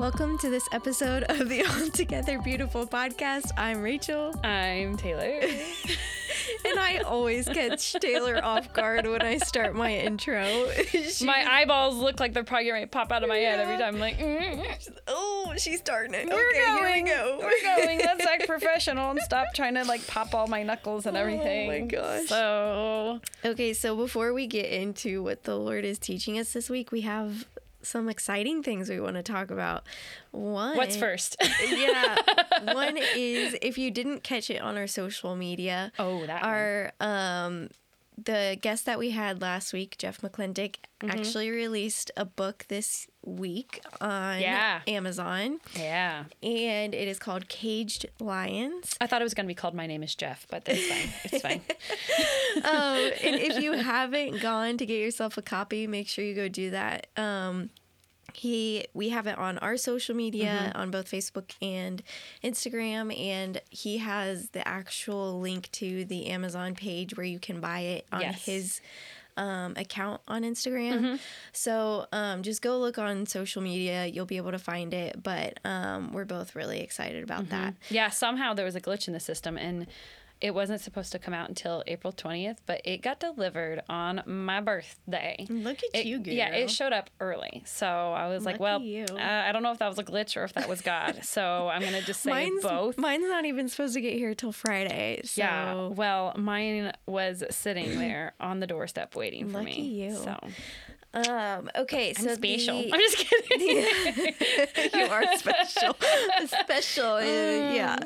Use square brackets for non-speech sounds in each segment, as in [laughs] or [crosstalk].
Welcome to this episode of the [laughs] Altogether Beautiful podcast. I'm Rachel, I'm Taylor. [laughs] and I always catch Taylor off guard when I start my intro. [laughs] She- my eyeballs look like they're probably going to pop out of my head every time. I'm like, mm, oh, she's starting it. we're okay, going. here we go. We're going. Let's act professional and stop trying to like pop all my knuckles and everything. Oh my gosh. So, Okay, so before we get into what the Lord is teaching us this week, we have some exciting things we want to talk about. One, what's first? yeah. [laughs] One is if you didn't catch it on our social media, Oh, that one. our um the guest that we had last week, Jeff McClintock, Mm-hmm. actually released a book this week on Yeah. Amazon, yeah. and it is called Caged Lions. I thought it was going to be called My Name is Jeff, but it's fine. It's fine. um, [laughs] and if you haven't gone to get yourself a copy, make sure you go do that. Um, he we have it on our social media on both Facebook and Instagram, and he has the actual link to the Amazon page where you can buy it on Yes. his um, account on Instagram. So um, just go look on social media; you'll be able to find it. But um, we're both really excited about that. Yeah, somehow there was a glitch in the system and it wasn't supposed to come out until April 20th, but it got delivered on my birthday. Look at It- you, girl. Yeah, it showed up early. So I was like, well, uh, I don't know if that was a glitch or if that was God. [laughs] so I'm going to just say Mine's both. Mine's not even supposed to get here till Friday. So Yeah. Well, mine was sitting there [clears throat] on the doorstep waiting for Lucky me. you. So Um, okay, I'm so special. the- [laughs] I'm just kidding. [laughs] you are special. special, uh, yeah.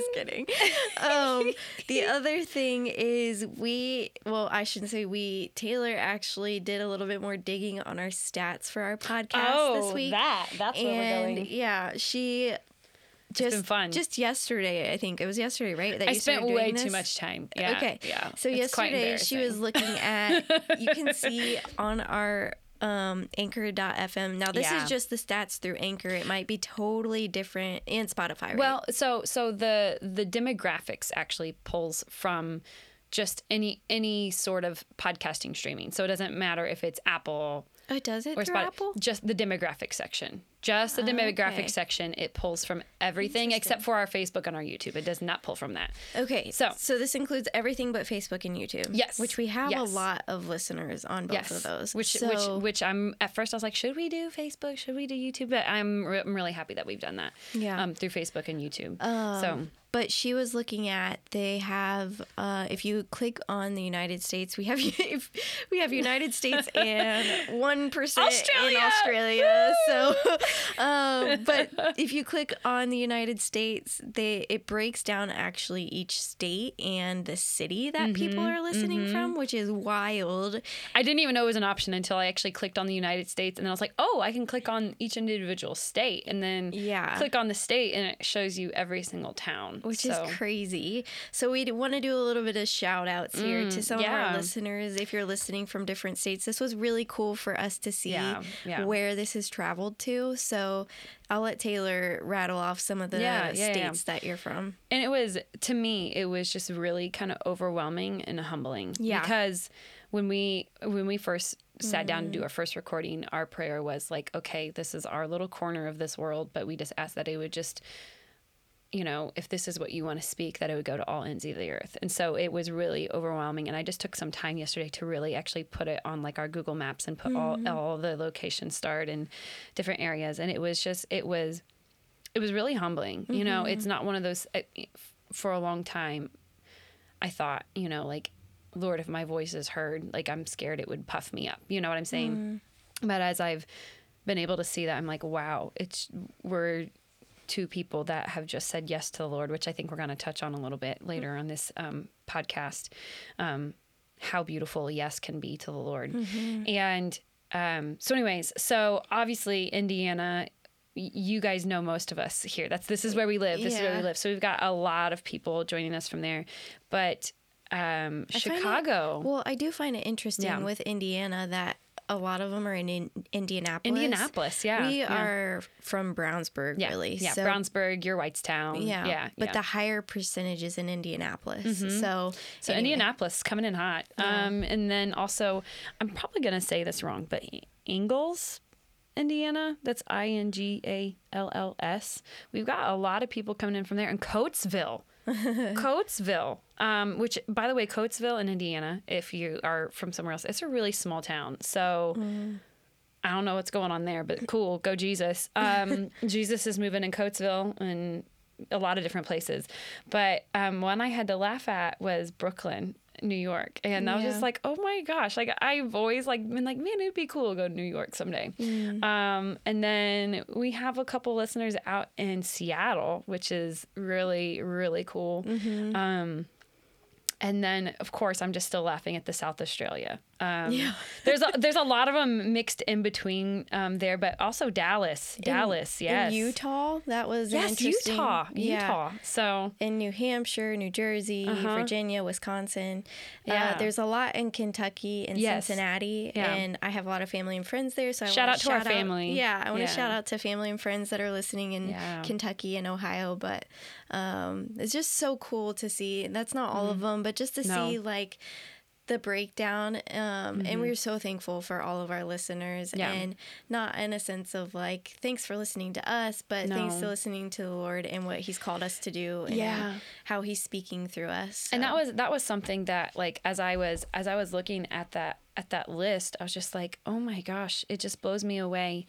Just kidding. [laughs] Um, the [laughs] other thing is we, well, I shouldn't say we. Taylor actually did a little bit more digging on our stats for our podcast this week, Oh, that. That's where we're going. yeah, she just been fun. Just yesterday, I think it was yesterday, right? That I you spent way doing too much time. Yeah. okay. Yeah. So It's yesterday she was looking at you can see [laughs] on our um anchor.fm. Now this Yeah. is just the stats through Anchor. It might be totally different and Spotify, right? Well, so so the the demographics actually pulls from just any any sort of podcasting streaming. So it doesn't matter if it's Apple oh, does it or Spotify. Apple? Just the demographic section. Just the demographic okay. section. It pulls from everything except for our Facebook and our YouTube. It does not pull from that. Okay. So- so this includes everything but Facebook and YouTube. Yes. Which we have a lot of listeners on both Yes. of those. Which so, which which I'm at first I was like, should we do Facebook? Should we do YouTube? But I'm, re- I'm really happy that we've done that. Yeah. Um, through Facebook and YouTube. Um, so but she was looking at they have uh, if you click on the United States we have [laughs] we have United States [laughs] and one percent in Australia! Australia. So um, [laughs] but if you click on the United States they it breaks down actually each state and the city that people Mm-hmm, are listening from which is wild. I didn't even know it was an option until I actually clicked on the United States, and then I was like, oh, I can click on each individual state, and then Yeah. click on the state, and it shows you every single town, which So- is crazy. So we want to do a little bit of shout outs here to some of our Mm, listeners. If you're listening from different states, this was really cool for us to see Yeah, yeah. where this has traveled to. So I'll let Taylor rattle off some of the Yeah, yeah, yeah. states that you're from. and it was to me, it was just really kind of overwhelming and humbling. Yeah. because when we when we first sat down to do our first recording, our prayer was like, okay, this is our little corner of this world, but we just asked that it would just you know, if this is what you want to speak, that it would go to all ends of the earth. And so it was really overwhelming. And I just took some time yesterday to really actually put it on like our Google Maps and put all mm-hmm. all the locations starred in different areas. And it was just it was it was really humbling. You know, it's mm-hmm. not one of those eh, eh, I- for a long time. I thought, you know, like Lord, if my voice is heard, like I'm scared it would puff me up. You know what I'm saying? Mm-hmm. But as I've been able to see that, I'm like, wow, it's we're two people that have just said yes to the Lord, which I think we're going to touch on a little bit later on this um, podcast. Um, how beautiful yes can be to the Lord, and um, so, anyways, so obviously Indiana. y- You guys know most of us here. That's this is where we live. This is where we live. So we've got a lot of people joining us from there, but um, find it- Chicago. well, I do find it interesting Yeah. with Indiana that a lot of them are in, in Indianapolis. Indianapolis, yeah, We yeah. are from Brownsburg, yeah, really. yeah, So- Brownsburg, your Whitestown, Yeah, yeah, but yeah. the higher percentage is in Indianapolis. So, So anyway. Indianapolis coming in hot. Um, and then also, I'm probably gonna say this wrong, but Ingalls, Indiana. That's I N G A L L S. We've got a lot of people coming in from there. And Coatesville. [laughs] Coatesville, um, which, by the way, Coatesville in Indiana, if you are from somewhere else, it's a really small town. So I don't know what's going on there, but cool. Go Jesus. Um, [laughs] Jesus is moving in Coatesville and a lot of different places. But um, one I had to laugh at was Brooklyn. New York, and I was just like, "Oh my gosh!" Like I've always like been like, "Man, it'd be cool to go to New York someday." Um, and then we have a couple listeners out in Seattle, which is really really cool. Um, and then of course I'm just still laughing at the South Australia. Um, Yeah. [laughs] there's a, there's a lot of them mixed in between um, there, but also Dallas, Dallas, yes, In Utah, that was yes. Utah, Yeah. Utah. So In New Hampshire, New Jersey, Uh-huh. Virginia, Wisconsin. Yeah. Uh, there's a lot in Kentucky and Yes. Cincinnati. Yeah. And I have a lot of family and friends there. So I Shout out to our family. Yeah, I want to Yeah. shout out to family and friends that are listening in. Kentucky and Ohio. But um, it's just so cool to see. That's not all of them, but just to. No. see like the breakdown um, and we're so thankful for all of our listeners Mm-hmm. Yeah. and not in a sense of like thanks for listening to us but thanks No. to listening to the lord and what he's called us to do and Yeah. how he's speaking through us and that was that was something that like as I was as I was looking at that at that list, I was just like, oh my gosh, it just blows me away,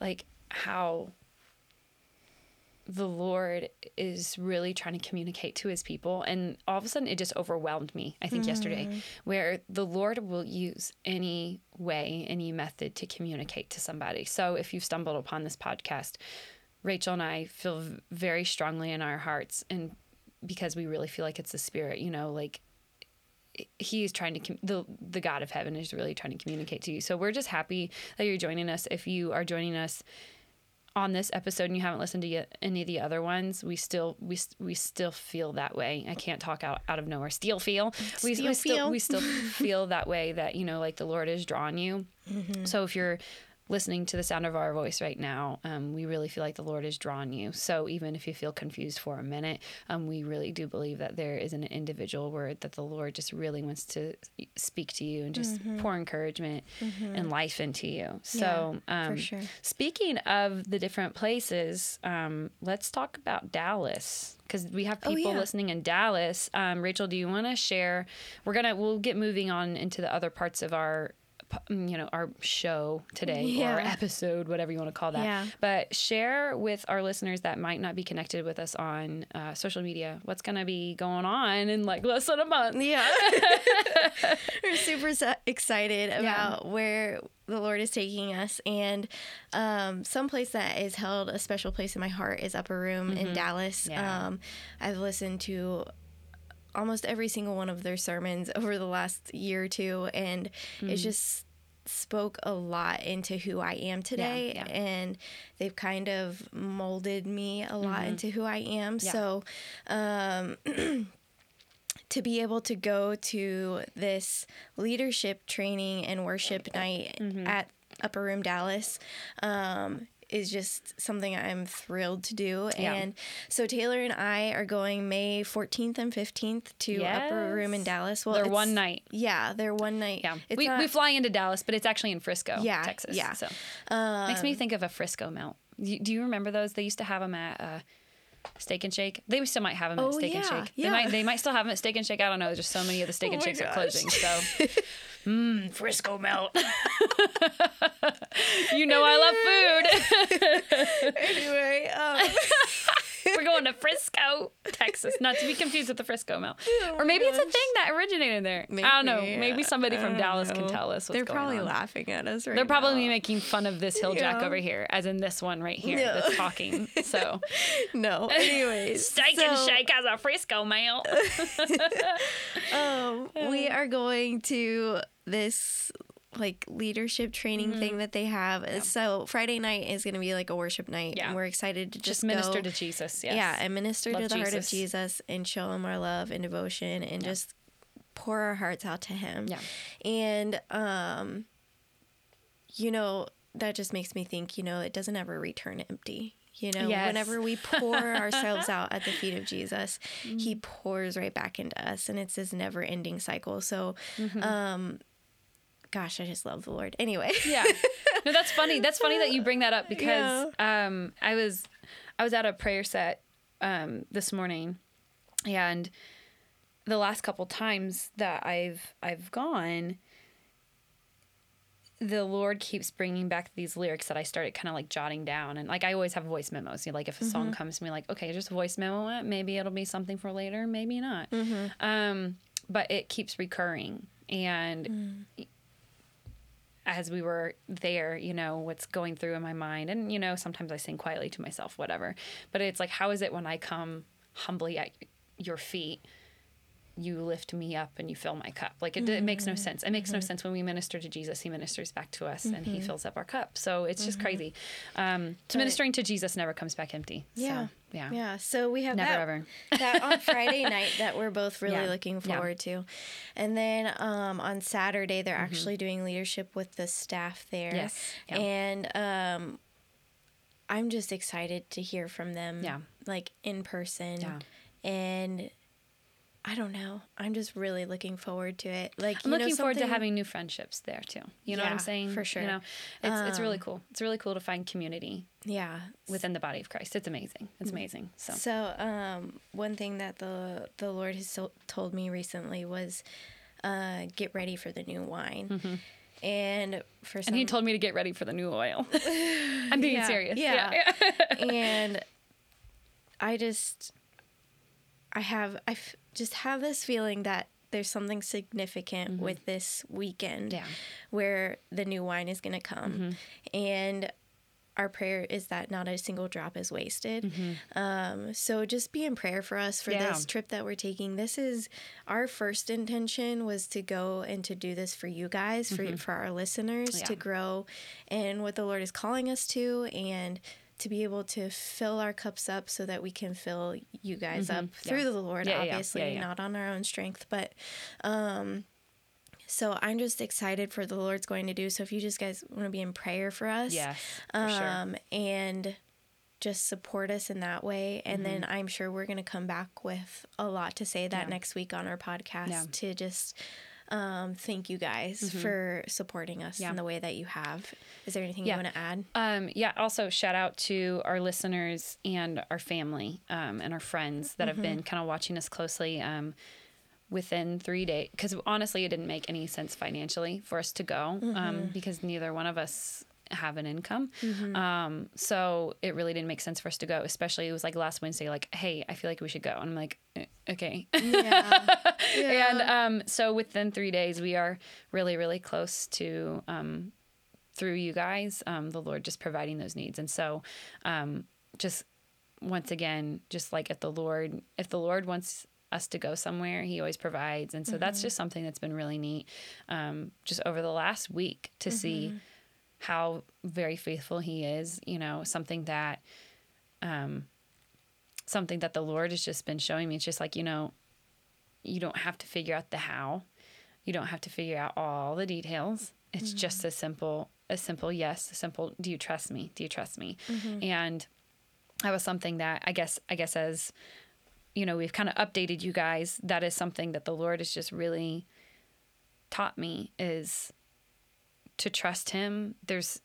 like how the Lord is really trying to communicate to his people. And all of a sudden, it just overwhelmed me, I think, yesterday, mm. where the Lord will use any way, any method to communicate to somebody. So if you've stumbled upon this podcast, Rachel and I feel very strongly in our hearts, and because we really feel like it's the Spirit, you know, like he is trying to the the God of heaven is really trying to communicate to you. So we're just happy that you're joining us. If you are joining us on this episode and you haven't listened to yet any of the other ones, we still we we still feel that way. I can't talk out out of nowhere. Still feel we, Still we still feel. we still feel that way that you know like the Lord has drawn you. Mm-hmm. So if you're listening to the sound of our voice right now, um, we really feel like the Lord is drawing you. So even if you feel confused for a minute, um, we really do believe that there is an individual word that the Lord just really wants to speak to you and just pour encouragement and life into you. So Yeah, for um, sure. speaking of the different places, um, let's talk about Dallas because we have Oh, people yeah. listening in Dallas. Um, Rachel, do you want to share? We're gonna we'll get moving on into the other parts of our you know our show today or episode whatever you want to call that Yeah. but share with our listeners that might not be connected with us on uh, social media what's going to be going on in like less than a month yeah [laughs] we're super excited about where the lord is taking us and um, some place that is held a special place in my heart is upper room in dallas Mm-hmm. Yeah. um, i've listened to almost every single one of their sermons [laughs] over the last year or two and Mm. it just spoke a lot into who I am today yeah. and they've kind of molded me a lot into who I am Mm-hmm. Yeah. so um [clears throat] to be able to go to this leadership training and worship night Mm-hmm. at Upper Room Dallas um, is just something I'm thrilled to do. Yeah. And so Taylor and I are going May 14th and 15th to Upper Room in Dallas. Well, They're one night. Yeah, they're one night. yeah It's we, not- we fly into dallas but it's actually in frisco Yeah, texas yeah. so makes me think of a frisco melt do you remember those they used to have them at uh, Steak and Shake. They still might have them Oh, at Steak and yeah, Shake. yeah. They might. They might still have them at Steak and Shake. I don't know. There's just so many of the Steak Oh and Shakes are closing. So, [laughs] mmm, Frisco melt. [laughs] you know I love food. [laughs] anyway, um, [laughs] We're going to Frisco, Texas. Not to be confused with the Frisco melt. Oh or maybe it's a thing that originated there. I don't know. Maybe, Maybe somebody from Dallas can tell us what's They're probably on. laughing at us right They're probably now. making fun of this hill jack Yeah. over here, as in this one right here Yeah. that's talking. So, [laughs] no. Anyways, [laughs] Steak and Shake has a Frisco melt. [laughs] Um, we are going to this like leadership training Mm-hmm. thing that they have. So Friday night is going to be like a worship night, Yeah. and we're excited to just, Just minister go- to Jesus. Yes. Yeah, and minister Love to the heart of Jesus. Jesus and show him our love and devotion and just pour our hearts out to him. Yeah. And um you know, that just makes me think, you know, it doesn't ever return empty. You know, Yes. whenever we pour [laughs] ourselves out at the feet of Jesus, he pours right back into us and it's this never ending cycle. So um gosh, I just love the Lord. Anyway. Yeah. [laughs] no, that's funny. That's funny that you bring that up because um, I was I was at a prayer set um, this morning, and the last couple times that I've I've gone, the Lord keeps bringing back these lyrics that I started kind of like jotting down, and like I always have voice memos. You know, like if a song comes to me, like okay, just voice memo it. Maybe it'll be something for later, maybe not. Um, but it keeps recurring, and as we were there, you know, what's going through in my mind. And, you know, sometimes I sing quietly to myself, whatever. But it's like, how is it when I come humbly at your feet? You lift me up and you fill my cup. Like it, it makes no mm-hmm. sense. It makes no mm-hmm. sense when we minister to Jesus. He ministers back to us and he mm-hmm. fills up our cup. So it's just crazy. Um, so ministering to Jesus never comes back empty. Yeah. So, yeah. Yeah, so we have Never that, ever. [laughs] that on Friday night that we're both [laughs] really Yeah. looking Yeah. forward to. And then um, on Saturday, they're actually doing leadership with the staff there. Mm-hmm. Yes. Yeah. And um, I'm just excited to hear from them, Yeah. like in person. Yeah. And I don't know. I'm just really looking forward to it. Like I'm you know, looking forward to having new friendships there too. You know what I'm saying? for sure. You know, it's, it's really Um, cool. It's really cool to find community Yeah. within the body of Christ. It's amazing. It's amazing. So So, um, one thing that the the Lord has so, told me recently was, uh, get ready for the new wine. And for some, Mm-hmm. And he told me to get ready for the new oil. [laughs] I'm being Yeah, serious. yeah. and I just, I have, I f- just have this feeling that there's something significant with this weekend, Mm-hmm. Yeah. where the new wine is going to come, Mm-hmm. and our prayer is that not a single drop is wasted. Mm-hmm. Um, so just be in prayer for us for Yeah. this trip that we're taking. This is our first intention was to go and to do this for you guys, for for our listeners, Mm-hmm. Yeah. to grow and what the Lord is calling us to and to be able to fill our cups up so that we can fill you guys up through the Lord, Mm-hmm. Yeah, yeah, yeah. obviously, Yeah, yeah. not on our own strength. But um so I'm just excited for the Lord's going to do. So if you just guys want to be in prayer for us, Yes, for sure. um, and just support us in that way. And then I'm sure we're going to come back with a lot to say that Mm-hmm. Yeah. next week on our podcast Yeah. Mm-hmm. to just um, thank you guys for supporting us Yeah. in the way that you have. Is there anything Yeah. you want to add? Um, yeah. Also, shout out to our listeners and our family um, and our friends that have been kind of watching us closely. Um, within three days, because honestly, it didn't make any sense financially for us to go um, because neither one of us have an income. Um, so it really didn't make sense for us to go. Especially it was like last Wednesday, like, hey, I feel like we should go, and I'm like, "Eh, okay. [laughs] Yeah. and um, so within three days, we are really, really close to um, through you guys, um, the Lord just providing those needs. And so, um, just once again, just like if the Lord, if the Lord wants us to go somewhere, He always provides. And so that's just something that's been really neat, um, just over the last week to see how very faithful He is. You know, something that. Um, something that the Lord has just been showing me. It's just like, you know, you don't have to figure out the how. You don't have to figure out all the details. It's just a simple, a simple yes, a simple, do you trust me? Do you trust me? And that was something that I guess, I guess as, you know, we've kind of updated you guys, that is something that the Lord has just really taught me is to trust him. There's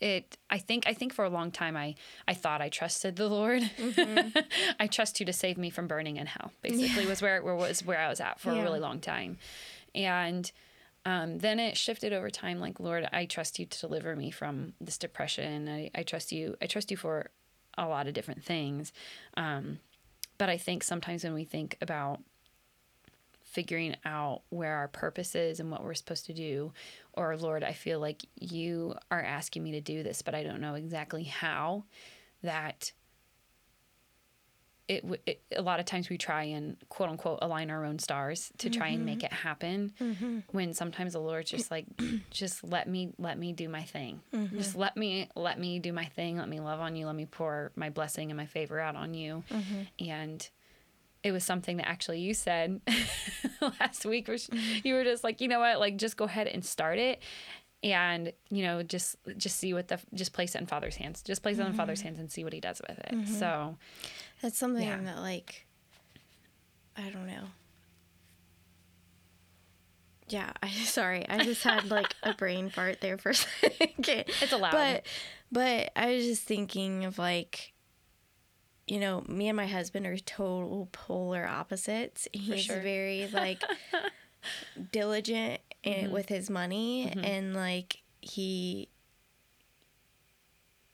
it I think I think for a long time I I thought I trusted the Lord. [laughs] I trust you to save me from burning in hell. Basically was where where was where I was at for Yeah. a really long time. And um, then it shifted over time like Lord, I trust you to deliver me from this depression. I, I trust you I trust you for a lot of different things. Um, but I think sometimes when we think about figuring out where our purpose is and what we're supposed to do, or Lord, I feel like you are asking me to do this, but I don't know exactly how, that it, it a lot of times we try and quote unquote align our own stars to try and make mm-hmm. it happen mm-hmm. when sometimes the lord's just like [clears throat] just let me let me do my thing. Mm-hmm. Just let me let me do my thing. Let me love on you. Let me pour my blessing and my favor out on you. And it was something that actually you said [laughs] last week which mm-hmm. you were just like you know what like just go ahead and start it and you know just just see what the just place it in father's hands just place it in father's mm-hmm. hands and see what he does with it mm-hmm. so That's something Yeah. that, like, I don't know. yeah, I [laughs] sorry. I just had like a brain fart there for a [laughs] second. It's allowed. But but I was just thinking of like you know, me and my husband are total polar opposites. He's sure. very like [laughs] diligent in, with his money and like he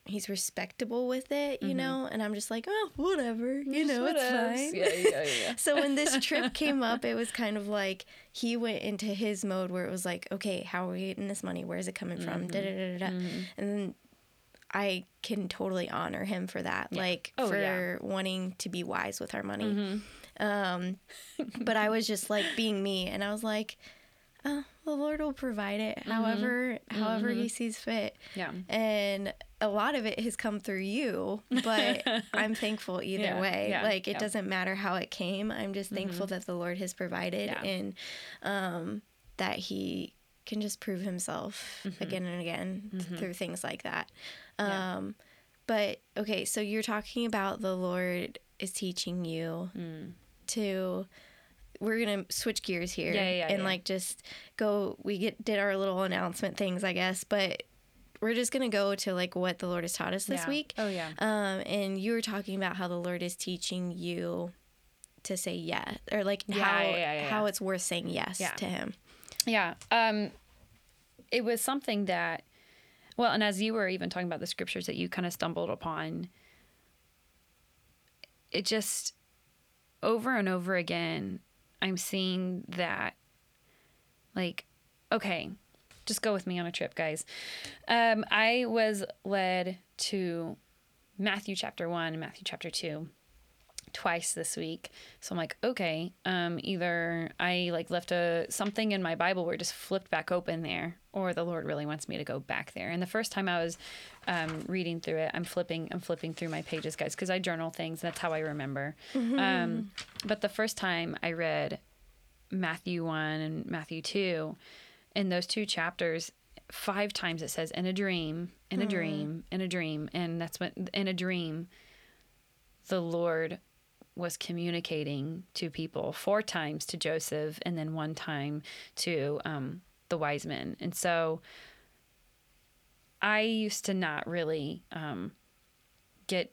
he's respectable with it, you know, and I'm just like, oh, whatever, you know, it's fine. Yeah, yeah, yeah. [laughs] So when this trip [laughs] came up, it was kind of like he went into his mode where it was like, okay, how are we getting this money? Where is it coming from? Da, da, da, da, da. And then I can totally honor him for that, like Oh, for yeah. wanting to be wise with our money. Mm-hmm. Um, [laughs] but I was just like being me, and I was like, oh, the Lord will provide it, mm-hmm. however, however He mm-hmm. sees fit. Yeah. And a lot of it has come through you, but [laughs] I'm thankful either Yeah, way. yeah, like it yeah. doesn't matter how it came. I'm just thankful that the Lord has provided Yeah. and um, that He can just prove Himself again and again through things like that. Yeah. Um, but okay, so you're talking about the Lord is teaching you to. We're gonna switch gears here Yeah, yeah, and like just go. We get did our little announcement things, I guess, but we're just gonna go to like what the Lord has taught us this week. Oh, yeah. Um, and you were talking about how the Lord is teaching you to say yes, or like how how it's worth saying yes to Him. Yeah. Um, it was something that, well, and as you were even talking about the scriptures that you kind of stumbled upon, it just over and over again, I'm seeing that, like, okay, just go with me on a trip, guys. Um, I was led to Matthew chapter one and Matthew chapter two twice this week. So I'm like, okay, um, either I like left a something in my Bible where it just flipped back open there, or the Lord really wants me to go back there. And the first time I was um, reading through it, I'm flipping, I'm flipping through my pages, guys, because I journal things. That's how I remember. Um, but the first time I read Matthew one and Matthew two, in those two chapters. Five times it says in a dream, in a dream, in a dream, and that's when in a dream the Lord was communicating to people four times to Joseph and then one time to um, the wise men. And so I used to not really um, get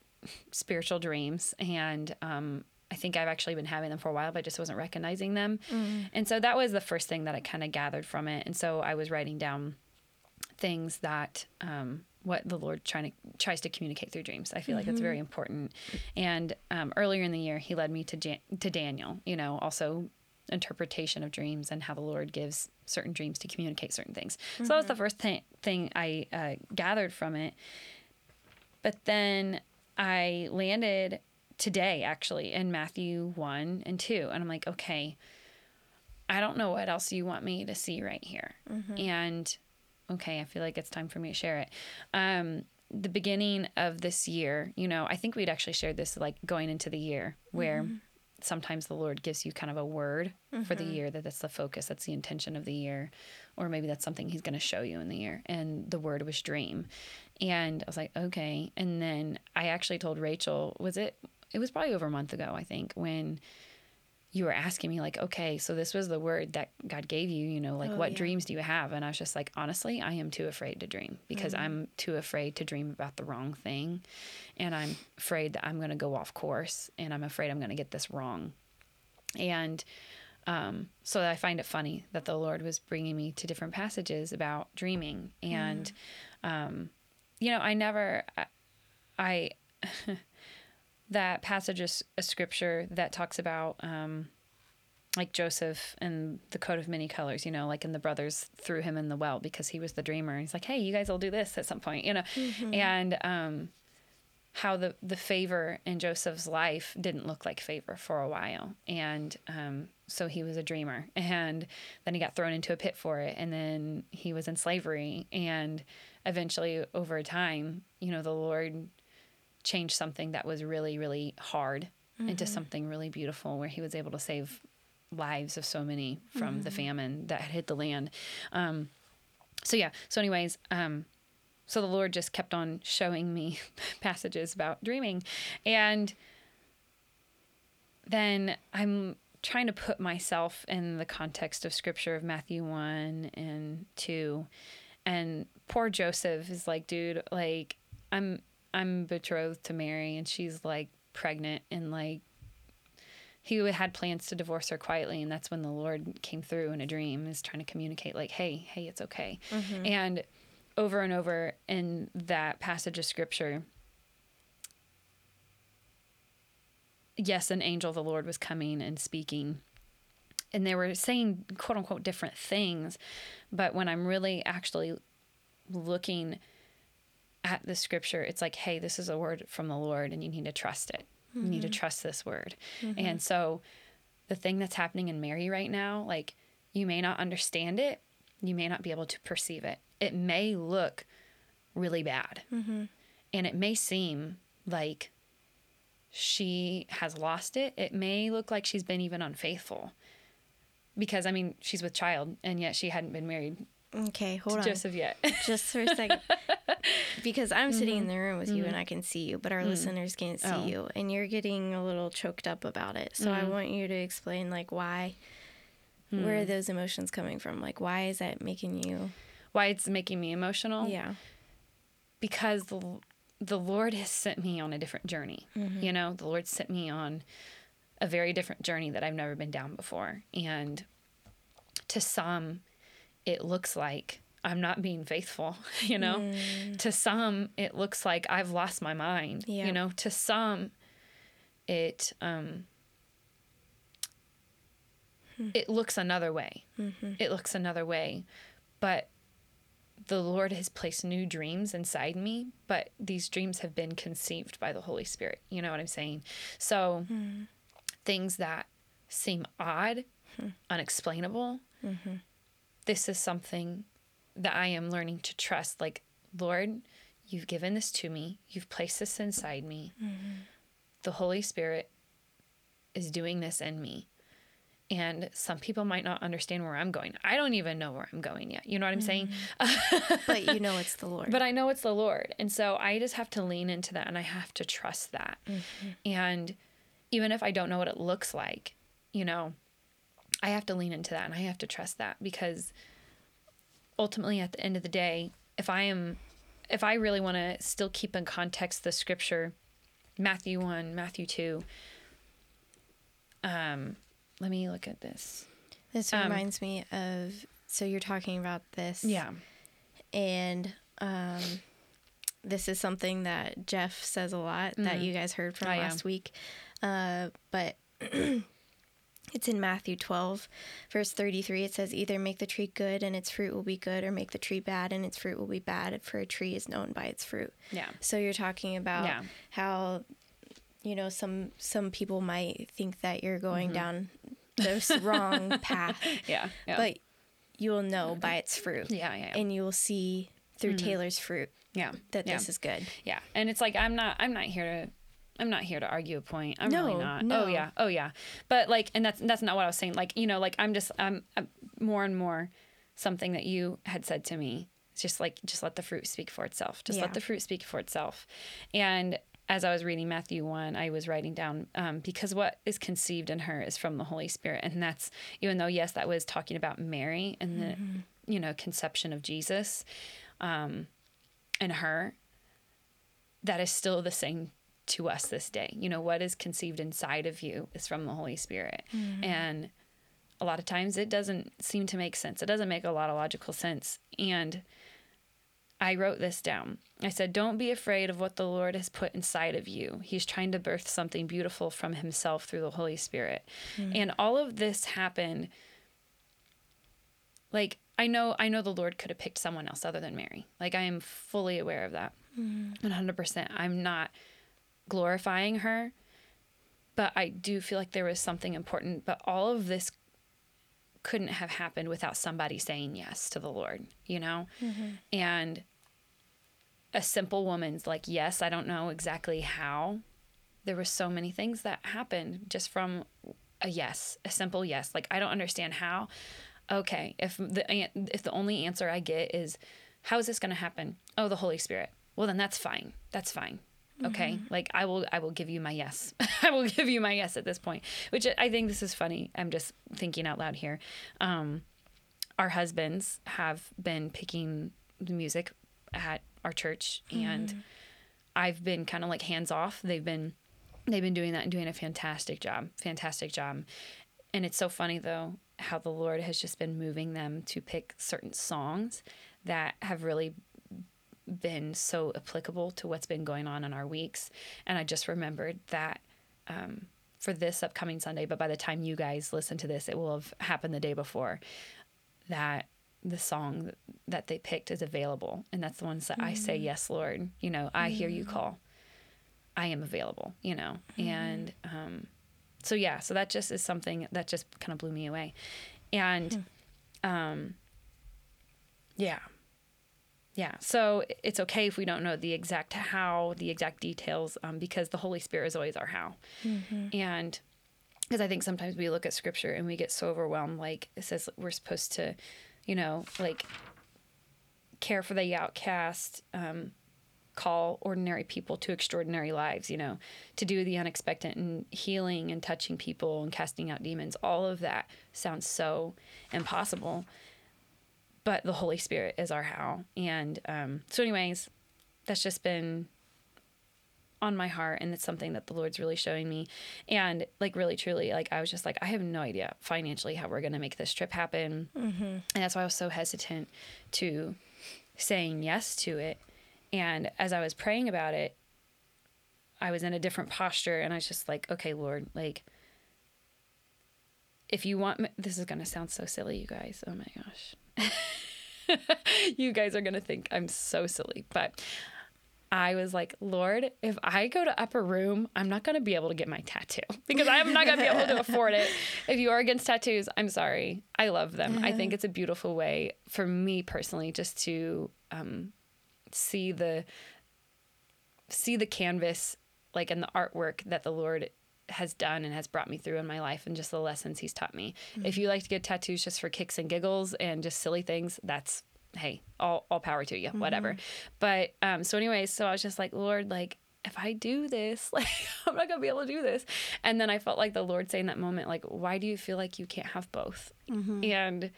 spiritual dreams. And um, I think I've actually been having them for a while, but I just wasn't recognizing them. And so that was the first thing that I kind of gathered from it. And so I was writing down things that um, what the Lord trying to tries to communicate through dreams. I feel like that's very important. And um, earlier in the year, He led me to Jan- to Daniel. You know, also interpretation of dreams and how the Lord gives certain dreams to communicate certain things. So that was the first thing thing I uh, gathered from it. But then I landed today actually in Matthew 1 and 2 and I'm like, okay, I don't know what else you want me to see right here. And okay, I feel like it's time for me to share it. Um, the beginning of this year, you know, I think we'd actually shared this like going into the year where sometimes the Lord gives you kind of a word for the year that that's the focus, that's the intention of the year, or maybe that's something He's going to show you in the year. And the word was dream. And I was like, okay. And then I actually told Rachel, was it, it was probably over a month ago, I think, when you were asking me like okay so this was the word that god gave you you know like Oh, what yeah. dreams do you have and i was just like honestly i am too afraid to dream because Mm-hmm. i'm too afraid to dream about the wrong thing and i'm afraid that i'm going to go off course and i'm afraid i'm going to get this wrong and um, so i find it funny that the lord was bringing me to different passages about dreaming and um, you know i never i, I [laughs] that passage is a scripture that talks about um, like Joseph and the coat of many colors, you know, like and the brothers threw him in the well because he was the dreamer. And he's like, hey, you guys will do this at some point, you know, and um, how the the favor in Joseph's life didn't look like favor for a while, and um, so he was a dreamer, and then he got thrown into a pit for it, and then he was in slavery, and eventually over time, you know, the Lord changed something that was really really hard into something really beautiful where he was able to save lives of so many from the famine that had hit the land. Um, so yeah. So anyways um, so the lord just kept on showing me [laughs] passages about dreaming. And then i'm trying to put myself in the context of scripture of Matthew 1 and 2 and poor Joseph is like dude like I'm I'm betrothed to Mary and she's like pregnant and like he had plans to divorce her quietly and that's when the Lord came through in a dream is trying to communicate like hey hey it's okay Mm-hmm. and over and over in that passage of scripture yes, an angel of the Lord was coming and speaking. And they were saying quote unquote different things. But when I'm really actually looking at the scripture, it's like, hey, this is a word from the Lord and you need to trust it. You need to mm-hmm. trust this word. Mm-hmm. And so the thing that's happening in Mary right now, like you may not understand it, you may not be able to perceive it. It may look really bad. Mm-hmm. And it may seem like she has lost it. It may look like she's been even unfaithful. Because I mean, she's with child and yet she hadn't been married Okay, hold on. Joseph yet. Just for a second. [laughs] because I'm sitting in mm-hmm. the room with you mm-hmm. and I can see you, but our mm. listeners can't see Oh. you. And you're getting a little choked up about it. So I mm. want you to explain, like, why, where are mm. those emotions coming from? Like, why is that making you. Why it's making me emotional? Yeah. because the the Lord has sent me on a different journey. Mm-hmm. You know, the Lord sent me on a very different journey that I've never been down before. And to some, it looks like I'm not being faithful, [laughs] you know? Mm. To some, it looks like I've lost my mind, Yeah. you know? To some, it um hmm. it looks another way. Mm-hmm. It looks another way. But the Lord has placed new dreams inside me, but these dreams have been conceived by the Holy Spirit. You know what I'm saying? So hmm. things that seem odd, hmm. unexplainable, mm-hmm. This is something that I am learning to trust. Like, Lord, you've given this to me, you've placed this inside me. Mm-hmm. The Holy Spirit is doing this in me. And some people might not understand where I'm going. I don't even know where I'm going yet. You know what I'm saying? Mm-hmm. [laughs] But you know it's the Lord. But I know it's the Lord. And so I just have to lean into that and I have to trust that. Mm-hmm. And even if I don't know what it looks like, you know, I have to lean into that and I have to trust that because ultimately at the end of the day, if I am if I really want to still keep in context the scripture, Matthew 1, Matthew 2, um let me look at this. this um, reminds me of. So you're talking about this. Yeah. and um, this is something that Jeff says a lot that you guys heard from Oh, last week. Uh, but [clears throat] it's in Matthew 12, verse 33. It says, Either make the tree good and its fruit will be good, or make the tree bad and its fruit will be bad, for a tree is known by its fruit. Yeah. So you're talking about Yeah. how you know some some people might think that you're Mm-hmm. going down this [laughs] wrong path, Yeah. Yeah. but you will know by its fruit yeah, yeah. yeah. and you will see through Taylor's fruit yeah. that yeah. this is good. Yeah, and it's like I'm not I'm not here to I'm not here to argue a point. I'm No, really not. no. Oh yeah, oh yeah. But like, and that's that's not what I was saying. Like you know, like I'm just I'm, I'm more and more something that you had said to me. It's just like just let the fruit speak for itself. Just Yeah. let the fruit speak for itself. And as I was reading Matthew one, I was writing down um, because what is conceived in her is from the Holy Spirit, and that's even though yes, that was talking about Mary and the you know conception of Jesus, um, and her that is still the same to us this day. You know, what is conceived inside of you is from the Holy Spirit. Mm-hmm. And a lot of times it doesn't seem to make sense. It doesn't make a lot of logical sense. And I wrote this down. I said, Don't be afraid of what the Lord has put inside of you. He's trying to birth something beautiful from Himself through the Holy Spirit. Mm-hmm. And all of this happened like I know I know the Lord could have picked someone else other than Mary. Like I am fully aware of that. Mm-hmm. 100%. I'm not glorifying her, but I do feel like there was something important, but all of this couldn't have happened without somebody saying yes to the Lord, you know? Mm-hmm. And a simple woman's like, "Yes, I don't know exactly how." There were so many things that happened just from a yes, a simple yes. Like I don't understand how. Okay, if the if the only answer I get is how is this going to happen? Oh, the Holy Spirit. Well, then that's fine. That's fine. Okay, like I will, I will give you my yes. [laughs] I will give you my yes at this point. Which I think this is funny. I'm just thinking out loud here. Um, our husbands have been picking the music at our church, and I've been kind of like hands off. They've been, they've been doing that and doing a fantastic job. Fantastic job. And it's so funny though how the Lord has just been moving them to pick certain songs that have really been so applicable to what's been going on in our weeks. And I just remembered that um, for this upcoming Sunday, but by the time you guys listen to this, it will have happened the day before, that the song that they picked is available. And that's the ones that I say, Yes, Lord. You know, I hear you call. I am available, you know. And um, so, yeah, so that just is something that just kind of blew me away. And um, yeah. Yeah. So it's okay if we don't know the exact how, the exact details, um, because the Holy Spirit is always our how. And because I think sometimes we look at scripture and we get so overwhelmed, like it says we're supposed to, you know, like care for the outcast, um, call ordinary people to extraordinary lives, you know, to do the unexpected and healing and touching people and casting out demons. All of that sounds so impossible but the Holy Spirit is our how. And um, so, anyways, that's just been on my heart, and it's something that the Lord's really showing me. And like, really, truly, like, I was just like, I have no idea financially how we're going to make this trip happen. And that's why I was so hesitant to saying yes to it. And as I was praying about it, I was in a different posture, and I was just like, okay, Lord, like, if you want this is going to sound so silly, you guys. Oh my gosh. [laughs] you guys are going to think I'm so silly, but I was like, Lord, if I go to Upper Room, I'm not going to be able to get my tattoo [laughs] because I'm not going to be able to afford it. [laughs] If you are against tattoos, I'm sorry. I love them. I think it's a beautiful way for me personally just to um, see the see the canvas like in the artwork that the Lord has done and has brought me through in my life and just the lessons he's taught me. If you like to get tattoos just for kicks and giggles and just silly things, that's hey, all all power to you, whatever. But um so anyways, so I was just like, Lord, like if I do this, [laughs] like I'm not gonna be able to do this. And then I felt like the Lord saying that moment, like, why do you feel like you can't have both? And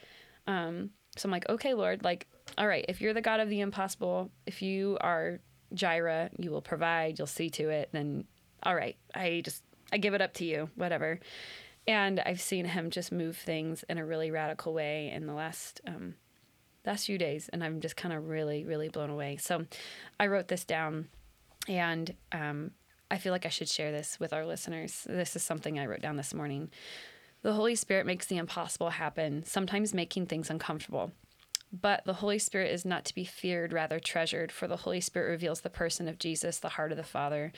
um so I'm like, okay, Lord, like, all right, if you're the God of the impossible, if you are Jireh, you will provide, you'll see to it, then all right, I just I give it up to you, whatever. And I've seen him just move things in a really radical way in the last um, last few days, and I'm just kind of really, really blown away. So I wrote this down, and um, I feel like I should share this with our listeners. This is something I wrote down this morning. The Holy Spirit makes the impossible happen, sometimes making things uncomfortable. But the Holy Spirit is not to be feared, rather treasured, for the Holy Spirit reveals the person of Jesus, the heart of the Father,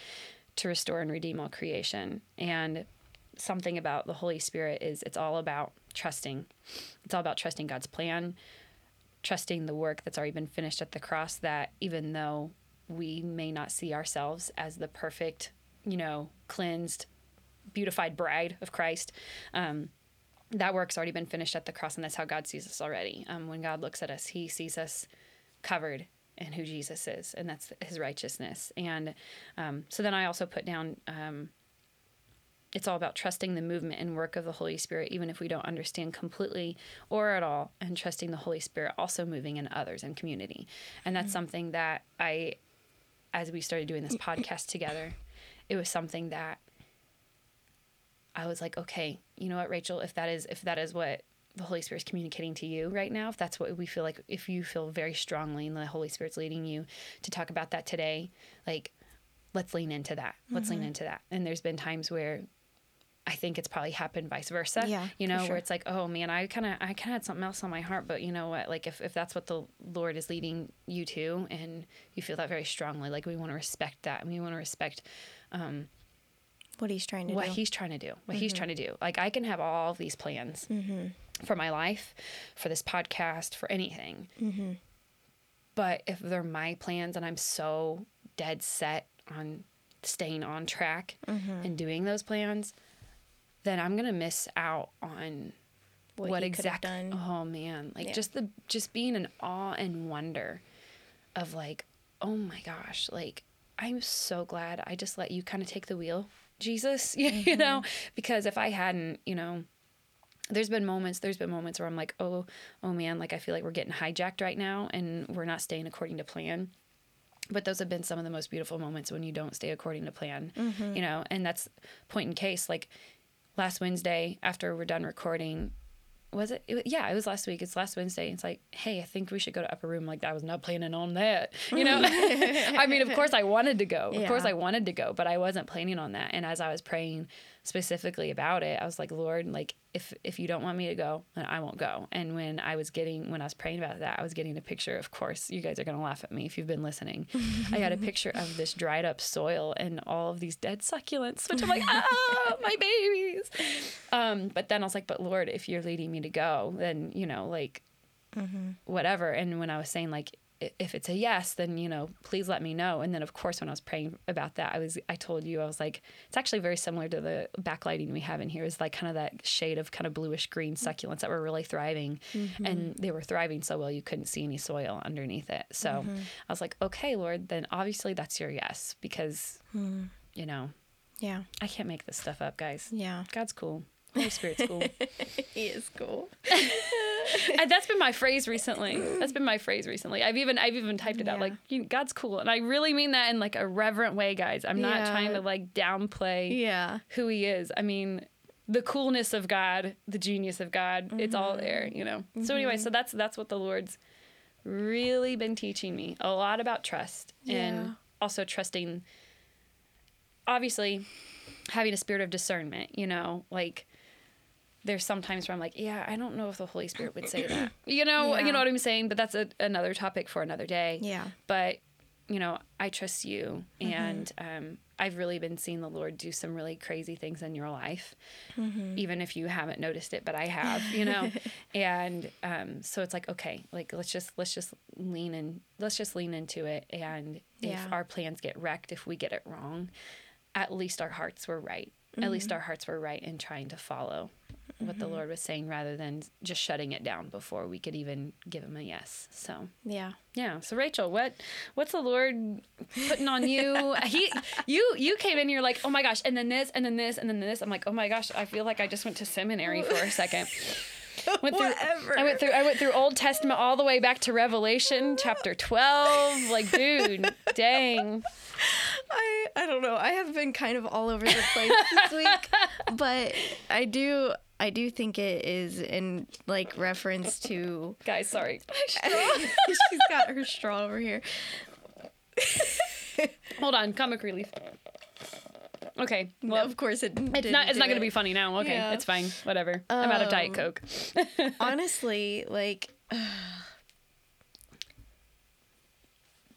to restore and redeem all creation. And something about the Holy Spirit is it's all about trusting. It's all about trusting God's plan, trusting the work that's already been finished at the cross, that even though we may not see ourselves as the perfect, you know, cleansed, beautified bride of Christ, um, that work's already been finished at the cross, and that's how God sees us already. Um, when God looks at us, He sees us covered in who Jesus is, and that's His righteousness. And um, so then I also put down. Um, it's all about trusting the movement and work of the Holy Spirit, even if we don't understand completely or at all, and trusting the Holy Spirit also moving in others and community. And that's something that I, as we started doing this podcast together, it was something that I was like, okay, you know what, Rachel, if that is if that is what the Holy Spirit is communicating to you right now, if that's what we feel like, if you feel very strongly and the Holy Spirit's leading you to talk about that today, like let's lean into that. Let's lean mm-hmm. into that. And there's been times where I think it's probably happened vice versa. Yeah, You know, sure. where it's like, oh man, I kind of, I kind of had something else on my heart, but you know what? Like if, if that's what the Lord is leading you to, and you feel that very strongly, like we want to respect that, and we want to respect um, What he's trying to what do. he's trying to do, what he's mm-hmm. trying to do. Like I can have all these plans mm-hmm. For my life, for this podcast, for anything. Mm-hmm. But if they're my plans and I'm so dead set on staying on track mm-hmm. and doing those plans, then I'm gonna miss out on What what, he could have exactly. Oh man, like Yeah. just the just being in awe and wonder of like, oh my gosh, like I'm so glad I just let you kind of take the wheel, Jesus, [laughs] you mm-hmm. know, because if I hadn't, you know, there's been moments there's been moments where i'm like oh oh man like i feel like we're getting hijacked right now and we're not staying according to plan. But those have been some of the most beautiful moments when you don't stay according to plan mm-hmm. you know and that's point in case like last wednesday after we're done recording was it, it yeah it was last week it's last wednesday it's like hey i think we should go to upper room like i was not planning on that [laughs] you know? [laughs] I mean of course i wanted to go of course i wanted to go but i wasn't planning on that and as i was praying specifically about it i was like lord like if if you don't want me to go then i won't go. And when i was getting when i was praying about that i was getting a picture of course you guys are going to laugh at me if you've been listening. I got a [laughs] picture of this dried up soil and all of these dead succulents which i'm like ah [laughs] my babies. Um but then i was like but lord if you're leading me to go then you know like whatever. And when I was saying like, if it's a yes, then you know, please let me know. And then of course, when I was praying about that, I was I told you I was like, it's actually very similar to the backlighting we have in here. Is like kind of that shade of kind of bluish green mm. succulents that were really thriving, mm-hmm. and they were thriving so well you couldn't see any soil underneath it. So mm-hmm. I was like, okay, Lord, then obviously that's your yes because hmm. you know Yeah. I can't make this stuff up, guys. Yeah. God's cool. Holy Spirit's cool. He is cool. [laughs] And that's been my phrase recently. That's been my phrase recently. I've even I've even typed it out like God's cool, and I really mean that in like a reverent way, guys. I'm not Yeah. trying to like downplay Yeah. who He is. I mean, the coolness of God, the genius of God, it's all Mm-hmm. there, you know. So anyway, so that's that's what the Lord's really been teaching me a lot about trust Yeah. and also trusting. Obviously, having a spirit of discernment, you know, like there's sometimes where I'm like, yeah, I don't know if the Holy Spirit would say that. [clears throat] You know, you know what I'm saying? But that's a, another topic for another day. Yeah. But, you know, I trust you. Mm-hmm. And um, I've really been seeing the Lord do some really crazy things in your life, Mm-hmm. even if you haven't noticed it, but I have, you know? [laughs] and um, so it's like, okay, like let's just, let's just lean in, let's just lean into it. And Yeah. if our plans get wrecked, if we get it wrong, at least our hearts were right. At Mm-hmm. least our hearts were right in trying to follow what the mm-hmm. Lord was saying rather than just shutting it down before we could even give him a yes. So Yeah. yeah. So Rachel, what what's the Lord putting on you? [laughs] he you you came in, you're like, oh my gosh, and then this, and then this, and then this. I'm like, oh my gosh, I feel like I just went to seminary for a second. [laughs] Went through, Whatever. I went through I went through Old Testament all the way back to Revelation chapter twelve. Like, dude, dang. I I don't know. I have been kind of all over the place this week, [laughs] but I do I do think it is in like reference to. Guys, sorry. [laughs] [laughs] She's got her straw over here. [laughs] Hold on, comic relief. Okay. Well, of course, it. it's not it's not gonna be funny now. Okay, Yeah. it's fine. Whatever. I'm out of Diet Um, Coke. honestly, like [sighs]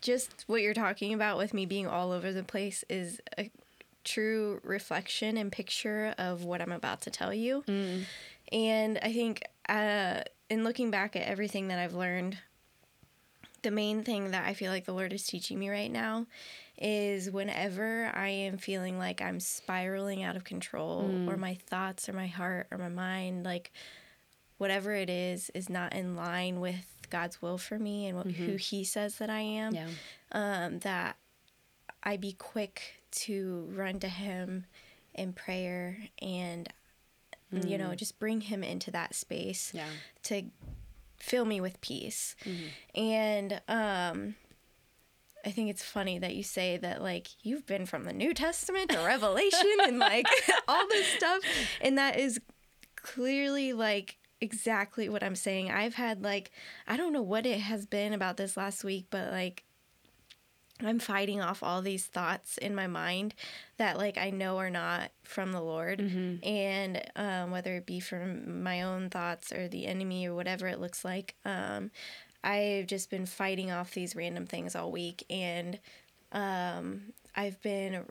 just what you're talking about with me being all over the place is a true reflection and picture of what I'm about to tell you. And I think uh, in looking back at everything that I've learned, the main thing that I feel like the Lord is teaching me right now is whenever I am feeling like I'm spiraling out of control or my thoughts or my heart or my mind, like whatever it is, is not in line with God's will for me and what, who He says that I am, Yeah. um, that I be quick to run to Him in prayer and, you know, just bring Him into that space Yeah. to fill me with peace. And um I think it's funny that you say that like you've been from the New Testament to Revelation and like [laughs] all this stuff and that is clearly like exactly what I'm saying. I've had like I don't know what it has been about this last week but like I'm fighting off all these thoughts in my mind that like I know are not from the Lord, and um, whether it be from my own thoughts or the enemy or whatever it looks like, um, I've just been fighting off these random things all week, and um, I've been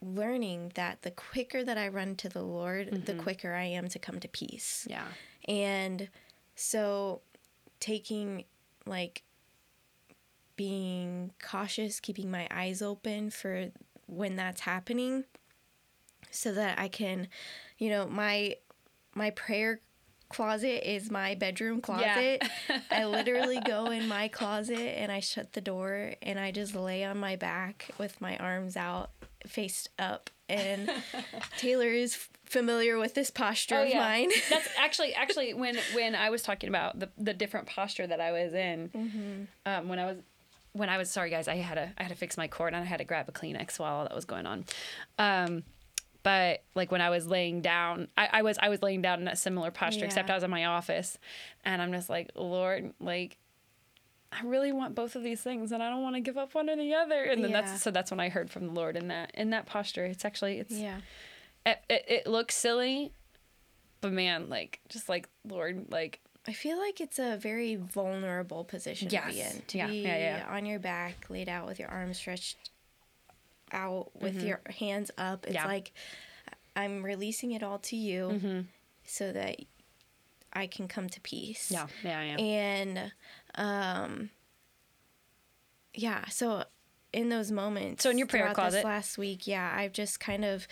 learning that the quicker that I run to the Lord, the quicker I am to come to peace. Yeah. And so taking like being cautious, keeping my eyes open for when that's happening so that I can, you know, my my prayer closet is my bedroom closet. I [laughs] literally go in my closet and I shut the door and I just lay on my back with my arms out, faced up. And [laughs] Taylor is familiar with this posture Oh, of yeah. mine. That's [laughs] actually actually when when I was talking about the the different posture that I was in. Um, when I was when I was sorry guys, I had to I had to fix my cord and I had to grab a Kleenex while all that was going on. Um, but like when I was laying down, I, I was I was laying down in a similar posture, except I was in my office, and I'm just like Lord, like. I really want both of these things, and I don't want to give up one or the other. And then Yeah. that's so that's when I heard from the Lord in that in that posture. It's actually it's yeah. it, it, it looks silly, but man, like just like Lord, like I feel like it's a very vulnerable position to be in. To Yeah, be yeah, yeah. on your back, laid out with your arms stretched out, with your hands up. It's Mm-hmm. Like I'm releasing it all to you so that I can come to peace. yeah, yeah, yeah. And um yeah, so in those moments So in your prayer closet- this last week, yeah, I've just kind of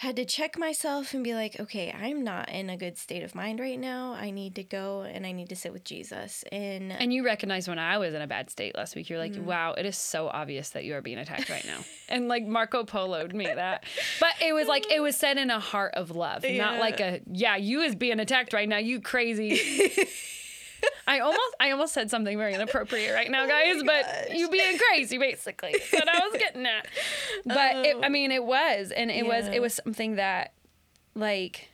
had to check myself and be like, okay, I'm not in a good state of mind right now. I need to go and I need to sit with Jesus. And And you recognized when I was in a bad state last week, you're like, Mm-hmm. wow, it is so obvious that you are being attacked right now. [laughs] and like Marco Poloed me that. But it was like, it was said in a heart of love, not like a, yeah, you is being attacked right now, you crazy. [laughs] I almost, I almost said something very inappropriate right now, oh guys, but you being crazy, basically, is what I was getting at. But it, I oh. mean, it was, and it was, it was something that, like,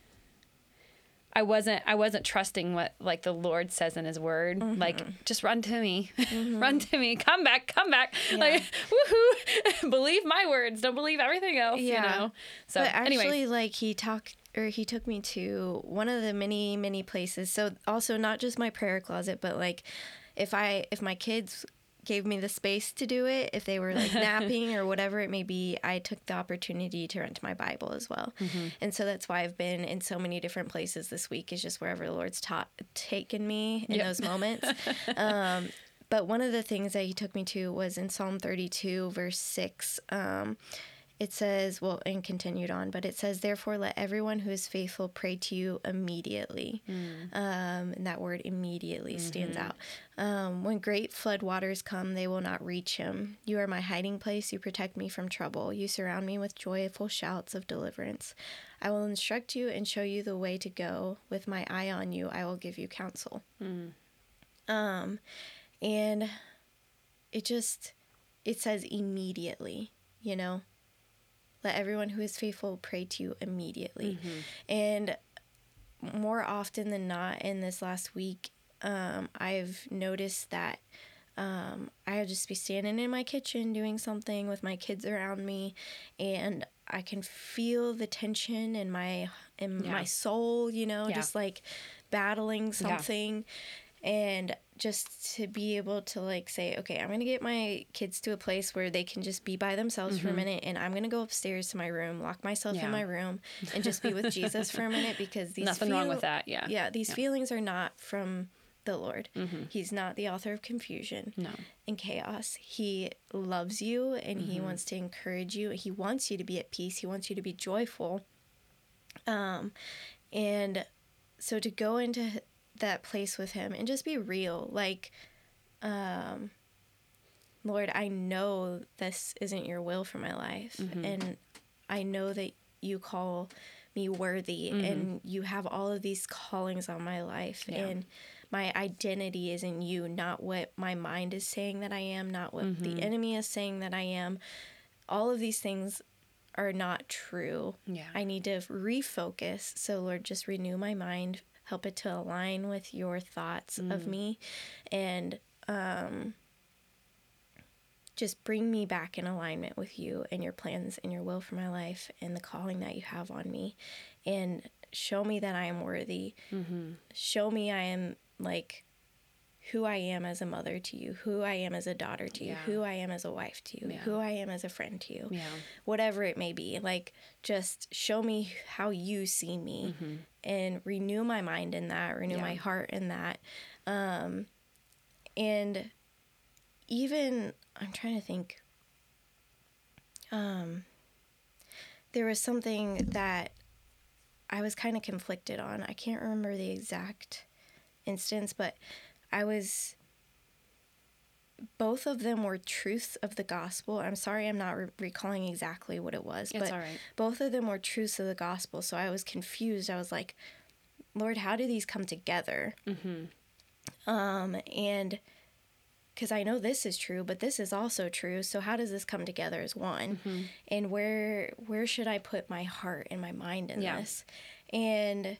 I wasn't I wasn't trusting what like the Lord says in his word. Like mm-hmm. just run to me. [laughs] run mm-hmm. to me. Come back. Come back. Like [laughs] woohoo. [laughs] believe my words. Don't believe everything else, Yeah. you know. So but actually, anyway. like he talked or he took me to one of the many, many places. So also not just my prayer closet, but like if I if my kids gave me the space to do it, if they were like [laughs] napping or whatever it may be, I took the opportunity to rent my Bible as well. Mm-hmm. And so that's why I've been in so many different places this week. Is just wherever the Lord's taught taken me in Yep. those moments. [laughs] um, but one of the things that he took me to was in Psalm 32, verse 6. Um, it says, well, and continued on, but it says, therefore, let everyone who is faithful pray to you immediately. Um, and that word immediately stands out. Um, when great flood waters come, they will not reach him. You are my hiding place. You protect me from trouble. You surround me with joyful shouts of deliverance. I will instruct you and show you the way to go. With my eye on you, I will give you counsel. Um, and it just, it says immediately, you know? Let everyone who is faithful pray to you immediately. And more often than not, in this last week, um, I've noticed that um, I would just be standing in my kitchen doing something with my kids around me, and I can feel the tension in my in Yeah. my soul. You know, Yeah. just like battling something, and just to be able to like say, okay, I'm gonna get my kids to a place where they can just be by themselves for a minute, and I'm gonna go upstairs to my room, lock myself Mm-hmm. Yeah. in my room, and just be with Jesus for a minute [laughs] because these Nothing wrong with that. Yeah. yeah, these Yeah. feelings are not from the Lord. He's not the author of confusion No. and chaos. He loves you and he wants to encourage you. He wants you to be at peace. He wants you to be joyful. Um, and so to go into that place with him and just be real, like, um, Lord, I know this isn't your will for my life, mm-hmm. and I know that you call me worthy, mm-hmm. and you have all of these callings on my life, Yeah. and my identity is in you, not what my mind is saying that I am, not what the mm-hmm. enemy is saying that I am. All of these things are not true. Yeah. I need to refocus. So, Lord, just renew my mind, help it to align with your thoughts of me, and um, just bring me back in alignment with you and your plans and your will for my life and the calling that you have on me. And show me that I am worthy. Show me I am like who I am as a mother to you, who I am as a daughter to you, Yeah. who I am as a wife to you, Yeah. who I am as a friend to you Yeah. whatever it may be. Like, just show me how you see me and renew my mind in that, renew my heart in that. Um, and even, I'm trying to think, um, there was something that I was kind of conflicted on. I can't remember the exact instance, but I was both of them were truths of the gospel. I'm sorry I'm not re- recalling exactly what it was, It's but right. both of them were truths of the gospel. So I was confused. I was like, Lord, how do these come together? Mm-hmm. Um, and because I know this is true, but this is also true. So how does this come together as one? Mm-hmm. And where where should I put my heart and my mind in Yeah. this? And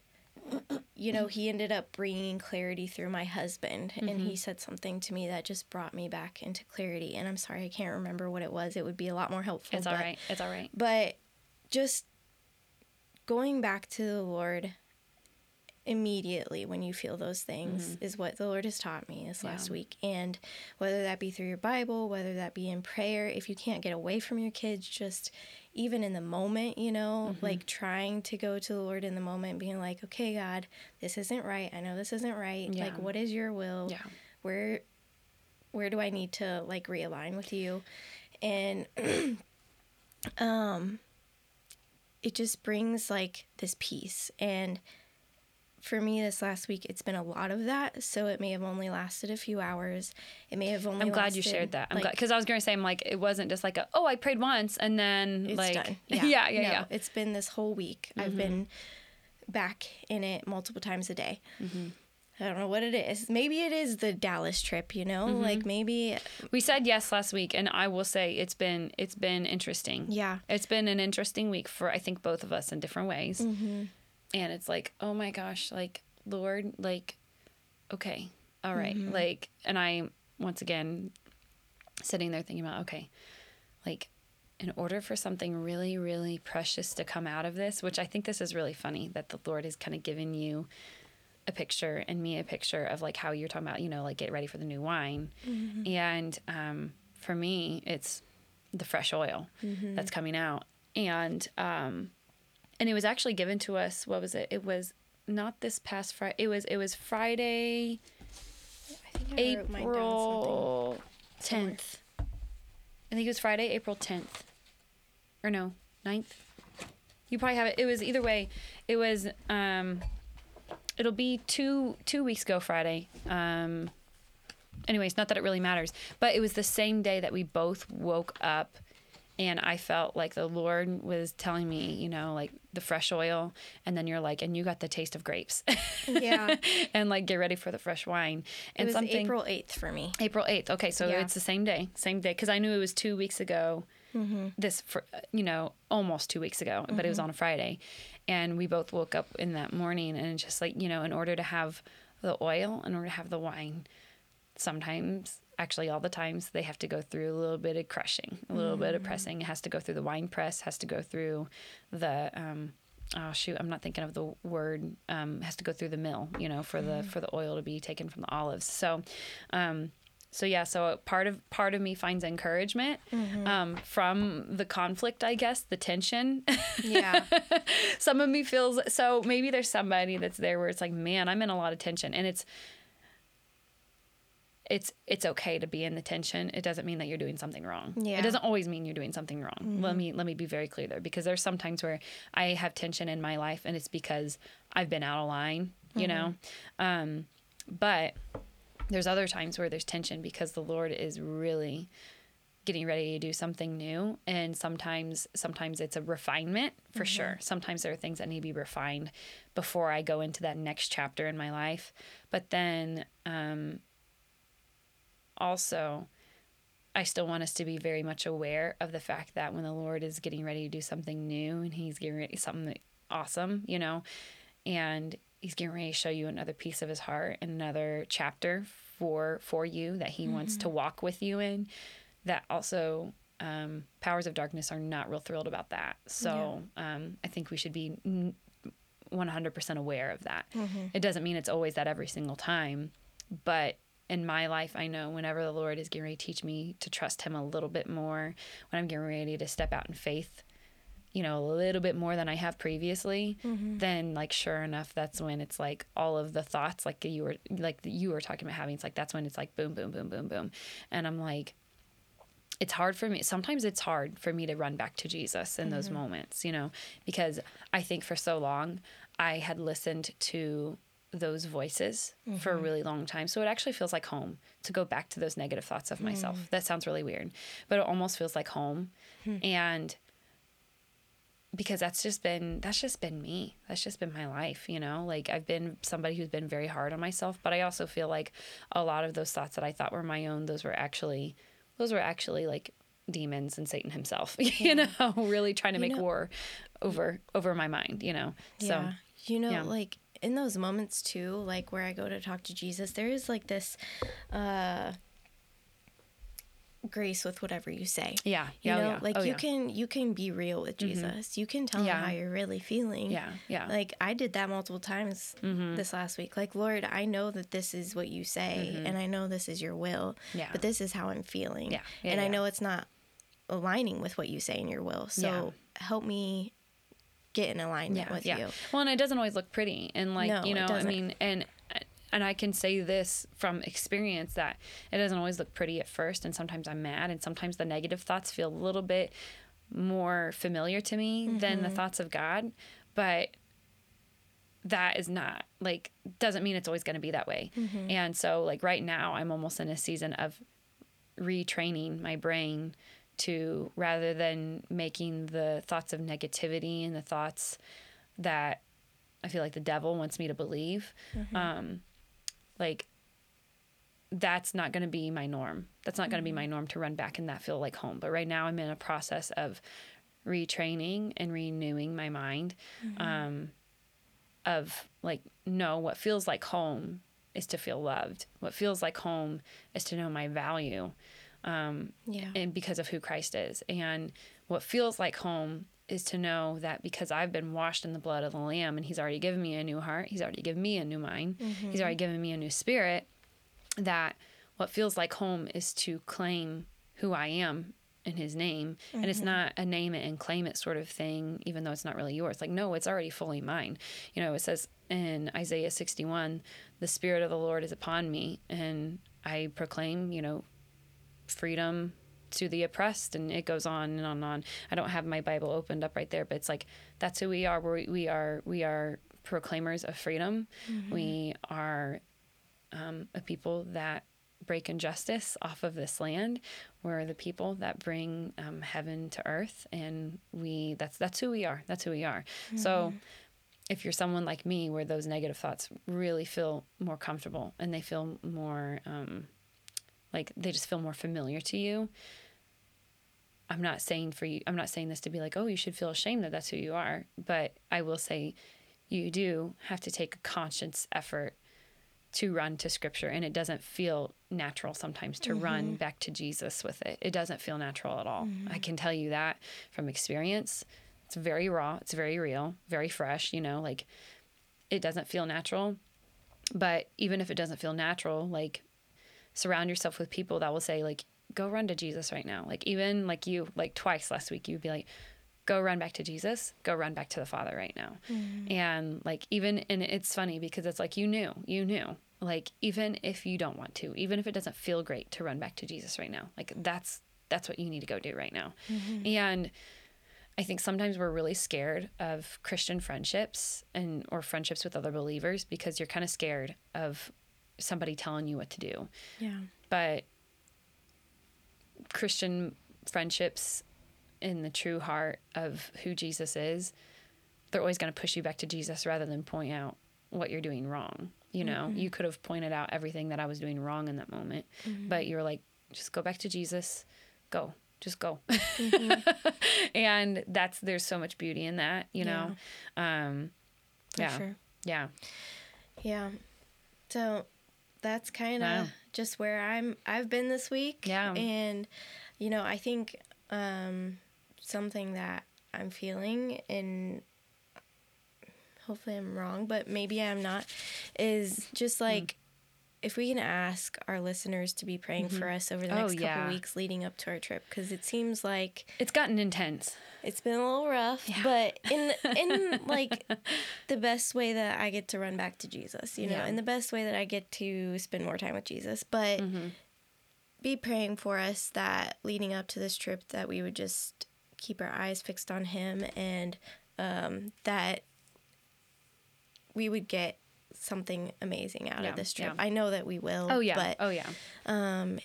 you know, he ended up bringing clarity through my husband, and Mm-hmm. he said something to me that just brought me back into clarity. And I'm sorry, I can't remember what it was. It would be a lot more helpful. It's all but- right. It's all right. but just going back to the Lord immediately when you feel those things is what the Lord has taught me this last Mm-hmm. Week. And whether that be through your Bible, whether that be in prayer, if you can't get away from your kids, just even in the moment, you know, Mm-hmm. like trying to go to the Lord in the moment, being like, okay, God, this isn't right. I know this isn't right. Yeah. Like, what is your will? Yeah. Where, where do I need to like realign with you? And, [clears throat] um, it just brings like this peace and for me this last week it's been a lot of that so it may have only lasted a few hours it may have only I'm glad you shared that. I'm like, glad because I was going to say, I'm like, it wasn't just like a, oh, I prayed once and then it's like, done [laughs] yeah, yeah, yeah. No, yeah. it's been this whole week i've mm-hmm. been back in it multiple times a day mm-hmm. I don't know what it is. Maybe it is the Dallas trip, you know? Mm-hmm. Like maybe We said yes last week, and I will say it's been it's been interesting. yeah. It's been an interesting week for I think both of us in different ways. Mm-hmm. And it's like, oh my gosh, like Lord, like, okay, all right. Mm-hmm. like, and I once again sitting there thinking about, okay, like, in order for something really, really precious to come out of this, which I think this is really funny that the Lord has kind of given you a picture and me a picture of like how you're talking about, you know, like get ready for the new wine. And um, for me, it's the fresh oil that's coming out. And um, and it was actually given to us. What was it? It was not this past Friday. It was it was Friday, I think I. April tenth. I think it was Friday, April tenth, or no, 9th. You probably have it. It was either way. It was. Um, it'll be two two weeks ago Friday. Um, anyways, not that it really matters, but it was the same day that we both woke up and I felt like the Lord was telling me, you know, like the fresh oil, and then you're like, and you got the taste of grapes, [laughs] Yeah. and like get ready for the fresh wine. It And was something April 8th for me. April eighth. Okay, so Yeah. it's the same day, same day, because I knew it was two weeks ago. Mm-hmm. This, for, you know, almost two weeks ago, but it was mm-hmm. on a Friday, and we both woke up in that morning, and just like you know, in order to have the oil, in order to have the wine, sometimes actually all the times they have to go through a little bit of crushing a little bit of pressing. It has to go through the wine press has to go through the um oh shoot i'm not thinking of the word um has to go through the mill you know for the for the oil to be taken from the olives. So um so yeah so part of part of me finds encouragement um, from the conflict i guess the tension. Yeah. [laughs] some of me feels so maybe there's somebody that's there where it's like man i'm in a lot of tension. And it's it's it's okay to be in the tension. It doesn't mean that you're doing something wrong. Yeah. it doesn't always mean you're doing something wrong. Let me let me be very clear there because there's some times where i have tension in my life and it's because i've been out of line you know? Um but there's other times where there's tension because the lord is really getting ready to do something new. And sometimes sometimes it's a refinement for sure. Sometimes there are things that need to be refined before i go into that next chapter in my life. But then um also i still want us to be very much aware of the fact that when the lord is getting ready to do something new and he's getting ready something awesome you know and he's getting ready to show you another piece of his heart and another chapter for for you that he wants to walk with you in that also um, powers of darkness are not real thrilled about that. So um, i think we should be 100% aware of that. It doesn't mean it's always that every single time but in my life i know whenever the lord is getting ready to teach me to trust him a little bit more when i'm getting ready to step out in faith you know, a little bit more than I have previously, mm-hmm. then like sure enough, that's when it's like all of the thoughts like you were like you were talking about having. It's like that's when it's like boom, boom, boom, boom, boom, and I'm like, it's hard for me. Sometimes it's hard for me to run back to Jesus in those mm-hmm. moments, you know, because I think for so long I had listened to those voices for a mm-hmm. really long time. So it actually feels like home to go back to those negative thoughts of myself. Mm. That sounds really weird, but it almost feels like home. Hmm. And because that's just been that's just been me. That's just been my life, you know? Like I've been somebody who's been very hard on myself, but I also feel like a lot of those thoughts that I thought were my own, those were actually those were actually like demons and Satan himself, [laughs] you know, [laughs] really trying to make know- war over over my mind, you know. So Yeah. You know, yeah. like in those moments too, like where I go to talk to Jesus, there is like this uh grace with whatever you say. yeah, You yeah, oh, know, yeah. like oh, you yeah. Mm-hmm. can you can be real with Jesus. You can tell Yeah. him how you're really feeling. Yeah, yeah. Like I did that multiple times Mm-hmm. this last week. Like, Lord, I know that this is what you say and I know this is your will. Mm-hmm. Yeah. But this is how I'm feeling. Yeah, yeah, and I know it's not aligning with what you say in your will. So help me get in alignment with you. Well, and it doesn't always look pretty, and like No, you know, I mean, and and I can say this from experience that it doesn't always look pretty at first, and sometimes I'm mad, and sometimes the negative thoughts feel a little bit more familiar to me than Mm-hmm. the thoughts of God, but that is not like doesn't mean it's always going to be that way. Mm-hmm. And so like right now I'm almost in a season of retraining my brain to rather than making the thoughts of negativity and the thoughts that I feel like the devil wants me to believe, um, like that's not going to be my norm. That's not going to be my norm to run back and that feel like home. But right now I'm in a process of retraining and renewing my mind um, of like, no, what feels like home is to feel loved. What feels like home is to know my value um, Yeah. and because of who Christ is. And what feels like home is to know that because I've been washed in the blood of the Lamb and He's already given me a new heart, He's already given me a new mind, He's already given me a new spirit, that what feels like home is to claim who I am in His name. And it's not a name it and claim it sort of thing, even though it's not really yours. Like, no, it's already fully mine. You know, it says in Isaiah 61, the Spirit of the Lord is upon me, and I proclaim, you know, freedom to the oppressed and it goes on and on and on. I don't have my bible opened up right there but it's like that's who we are. We, we are we are proclaimers of freedom. We are um, a people that break injustice off of this land. We're the people that bring um, heaven to earth and we that's that's who we are. That's who we are. So if you're someone like me where those negative thoughts really feel more comfortable and they feel more um, like they just feel more familiar to you. I'm not saying for you i'm not saying this to be like oh you should feel ashamed that that's who you are but i will say you do have to take a conscious effort to run to scripture and it doesn't feel natural sometimes to run mm-hmm. back to jesus with it. It doesn't feel natural at all. Mm-hmm. I can tell you that from experience. It's very raw it's very real very fresh you know like it doesn't feel natural. But even if it doesn't feel natural like surround yourself with people that will say like go run to jesus right now. Like even like you like twice last week you'd be like go run back to jesus. Go run back to the father right now. Mm. And like even and it's funny because it's like you knew you knew. Like even if you don't want to even if it doesn't feel great to run back to jesus right now like that's that's what you need to go do right now. Mm-hmm. And I think sometimes we're really scared of Christian friendships and or friendships with other believers because you're kind of scared of somebody telling you what to do. Yeah. But Christian friendships in the true heart of who Jesus is, they're always going to push you back to Jesus rather than point out what you're doing wrong. You know, mm-hmm. you could have pointed out everything that I was doing wrong in that moment, mm-hmm. but you're like, just go back to Jesus. Go. Just go. Mm-hmm. [laughs] and that's there's so much beauty in that, you know. Um For yeah. sure. Yeah. Yeah. So that's kind of Wow. just where I'm I've been this week. Yeah. And you know, I think um something that I'm feeling and hopefully I'm wrong, but maybe I'm not is just like if we can ask our listeners to be praying for us over the Oh, next couple yeah. weeks leading up to our trip because it seems like It's gotten intense. it's been a little rough, but in in [laughs] like the best way that I get to run back to Jesus, you know, Yeah. in the best way that I get to spend more time with Jesus, but Mm-hmm. be praying for us that leading up to this trip that we would just keep our eyes fixed on him and um, that we would get something amazing out Yeah, of this trip. yeah. I know that we will. Oh yeah. But oh yeah. um,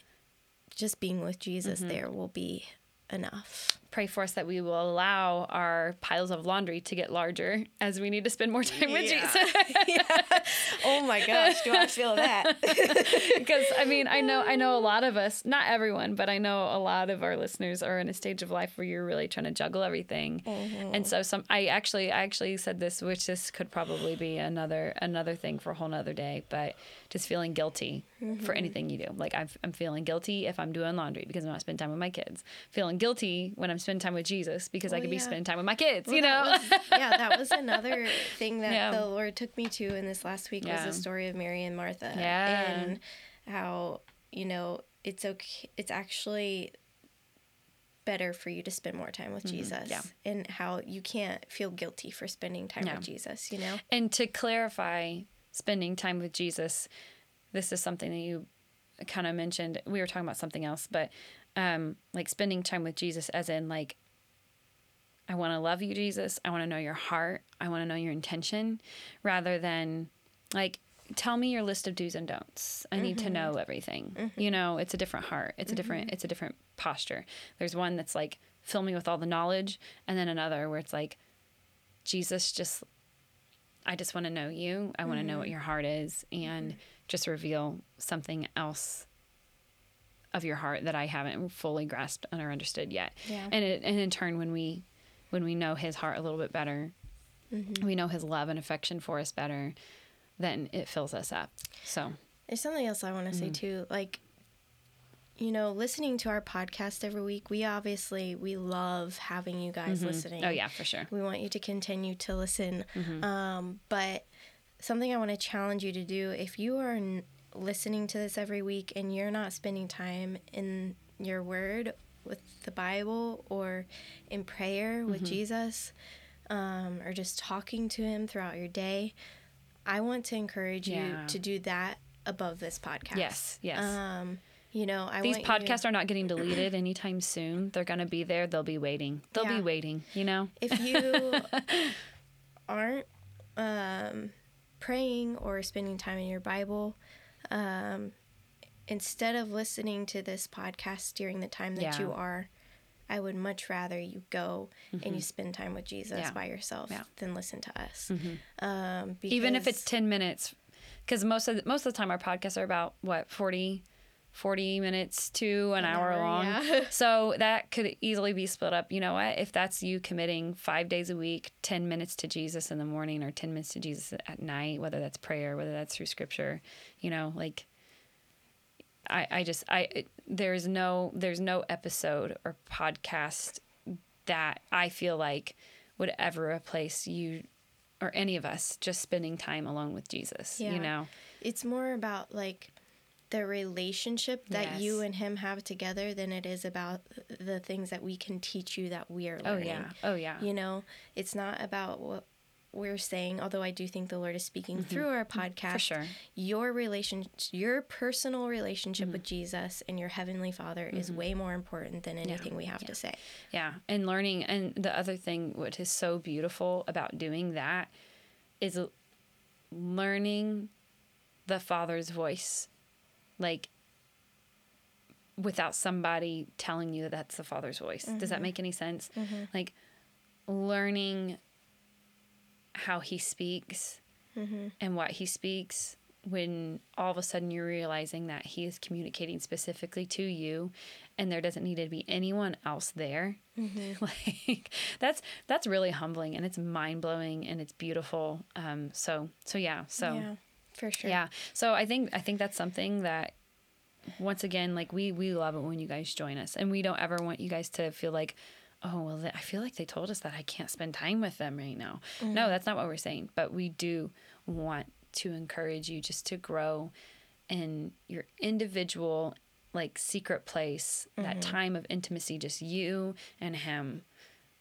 just being with Jesus Mm-hmm. there will be enough. Pray for us that we will allow our piles of laundry to get larger as we need to spend more time with Yeah. Jesus. [laughs] Oh my gosh, do I feel that? [laughs] because I mean, I know I know a lot of us, not everyone, but I know a lot of our listeners are in a stage of life where you're really trying to juggle everything. Mm-hmm. And so some I actually I actually said this, which this could probably be another another thing for a whole nother day, but just feeling guilty for mm-hmm. anything you do. Like I'm I'm feeling guilty if I'm doing laundry because I'm not spending time with my kids. Feeling guilty when I'm spending time with Jesus because I Well, could be spending time with my kids, you know? that was- yeah, that was [laughs] another thing that Yeah. the Lord took me to in this last week Yeah. was the story of Mary and Martha. Yeah. And how, you know, it's okay it's actually better for you to spend more time with Jesus. Mm-hmm. yeah. And how you can't feel guilty for spending time Yeah. with Jesus, you know? And to clarify, spending time with Jesus, this is something that you kind of mentioned. We were talking about something else, but um, like spending time with Jesus, as in like, I want to love you, Jesus. I want to know your heart. I want to know your intention, rather than like, tell me your list of do's and don'ts. I need to mm-hmm. know everything. You mm-hmm. know, it's a different heart. It's a different. Mm-hmm. It's a different posture. There's one that's like fill me with all the knowledge, and then another where it's like, Jesus, just I just want to know you. I want to know what your heart is and just reveal something else of your heart that I haven't fully grasped and or understood yet. Yeah. And it, and in turn when we when we know his heart a little bit better, we know his love and affection for us better, then it fills us up. So, There's something else I want to say Mm-hmm. too. Like, you know, listening to our podcast every week, we obviously we love having you guys listening. oh yeah, for sure. We want you to continue to listen. Mm-hmm. Um, but something I want to challenge you to do if you are listening to this every week and you're not spending time in your word with the Bible or in prayer Mm-hmm. with Jesus um, or just talking to Him throughout your day, I want to encourage you to do that above this podcast. Yes, yes. Um, you know, I These podcasts are not getting deleted anytime soon. They're going to be there. They'll be waiting. They'll Yeah. be waiting, you know? if you [laughs] aren't um, praying or spending time in your Bible, um, instead of listening to this podcast during the time that Yeah. you are, I would much rather you go and you spend time with Jesus Mm-hmm. Yeah. by yourself Yeah. than listen to us. Um, even if it's 10 minutes because most of the, most of the time our podcasts are about what 40 40 minutes to an, hour, hour, long yeah. [laughs] so that could easily be split up you know what if that's you committing five days a week 10 minutes to jesus in the morning or 10 minutes to jesus at night whether that's prayer whether that's through scripture you know like i i just i it, there's no there's no episode or podcast that i feel like would ever replace you or any of us just spending time alone with Jesus, Yeah. you know? it's more about like the relationship that you and him have together than it is about the things that we can teach you that we are learning. Oh yeah. Oh yeah. You know, it's not about what we're saying, although I do think the Lord is speaking through our podcast. Mm-hmm. For sure. Your relation your personal relationship Mm-hmm. with Jesus and your heavenly Father is way more important than anything we have to say. Yeah. And learning and the other thing what is so beautiful about doing that is learning the father's voice like without somebody telling you that that's the father's voice. Does that mm-hmm. make any sense? Mm-hmm. Like learning how he speaks mm-hmm. and what he speaks when all of a sudden you're realizing that he is communicating specifically to you and there doesn't need to be anyone else there. [laughs] Like that's that's really humbling and it's mind-blowing and it's beautiful. Um so so yeah so Yeah, for sure. yeah. So I think I think that's something that once again, like we we love it when you guys join us, and we don't ever want you guys to feel like, oh well, I feel like they told us that I can't spend time with them right now. Mm-hmm. No, that's not what we're saying. But we do want to encourage you just to grow in your individual like secret place, that mm-hmm. time of intimacy, just you and him,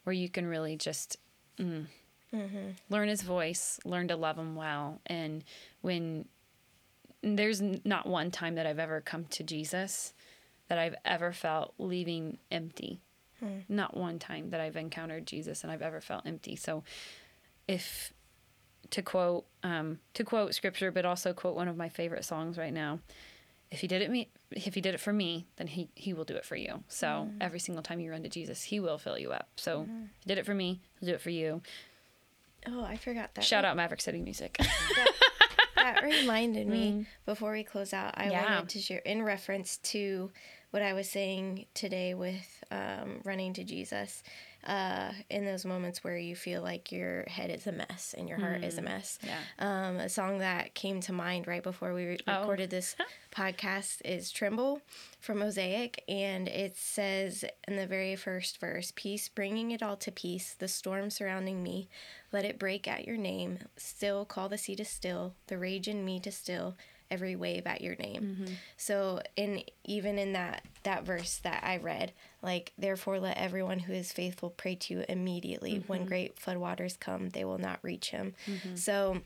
where you can really just mm, Mm-hmm. learn his voice, learn to love him well. And when there's not one time that I've ever come to Jesus that I've ever felt leaving empty. Hmm. Not one time that I've encountered Jesus and I've ever felt empty. So, if to quote um, to quote scripture, but also quote one of my favorite songs right now, if he did it me if he did it for me, then he he will do it for you. So hmm. every single time you run to Jesus, he will fill you up. So hmm. if he did it for me, he'll do it for you. Oh, I forgot that. Shout out Maverick City Music. that [laughs] reminded me before we close out i Yeah. wanted to share in reference to what i was saying today with um, running to jesus uh, in those moments where you feel like your head is a mess and your heart is a mess. Yeah. um, a song that came to mind right before we re- Oh. recorded this podcast is tremble from mosaic and it says in the very first verse peace bringing it all to peace the storm surrounding me. Let it break at your name. Still call the sea to still the rage in me to still every wave at your name mm-hmm. so in even in that that verse that i read like therefore let everyone who is faithful pray to you immediately when mm-hmm. great floodwaters come they will not reach him mm-hmm. so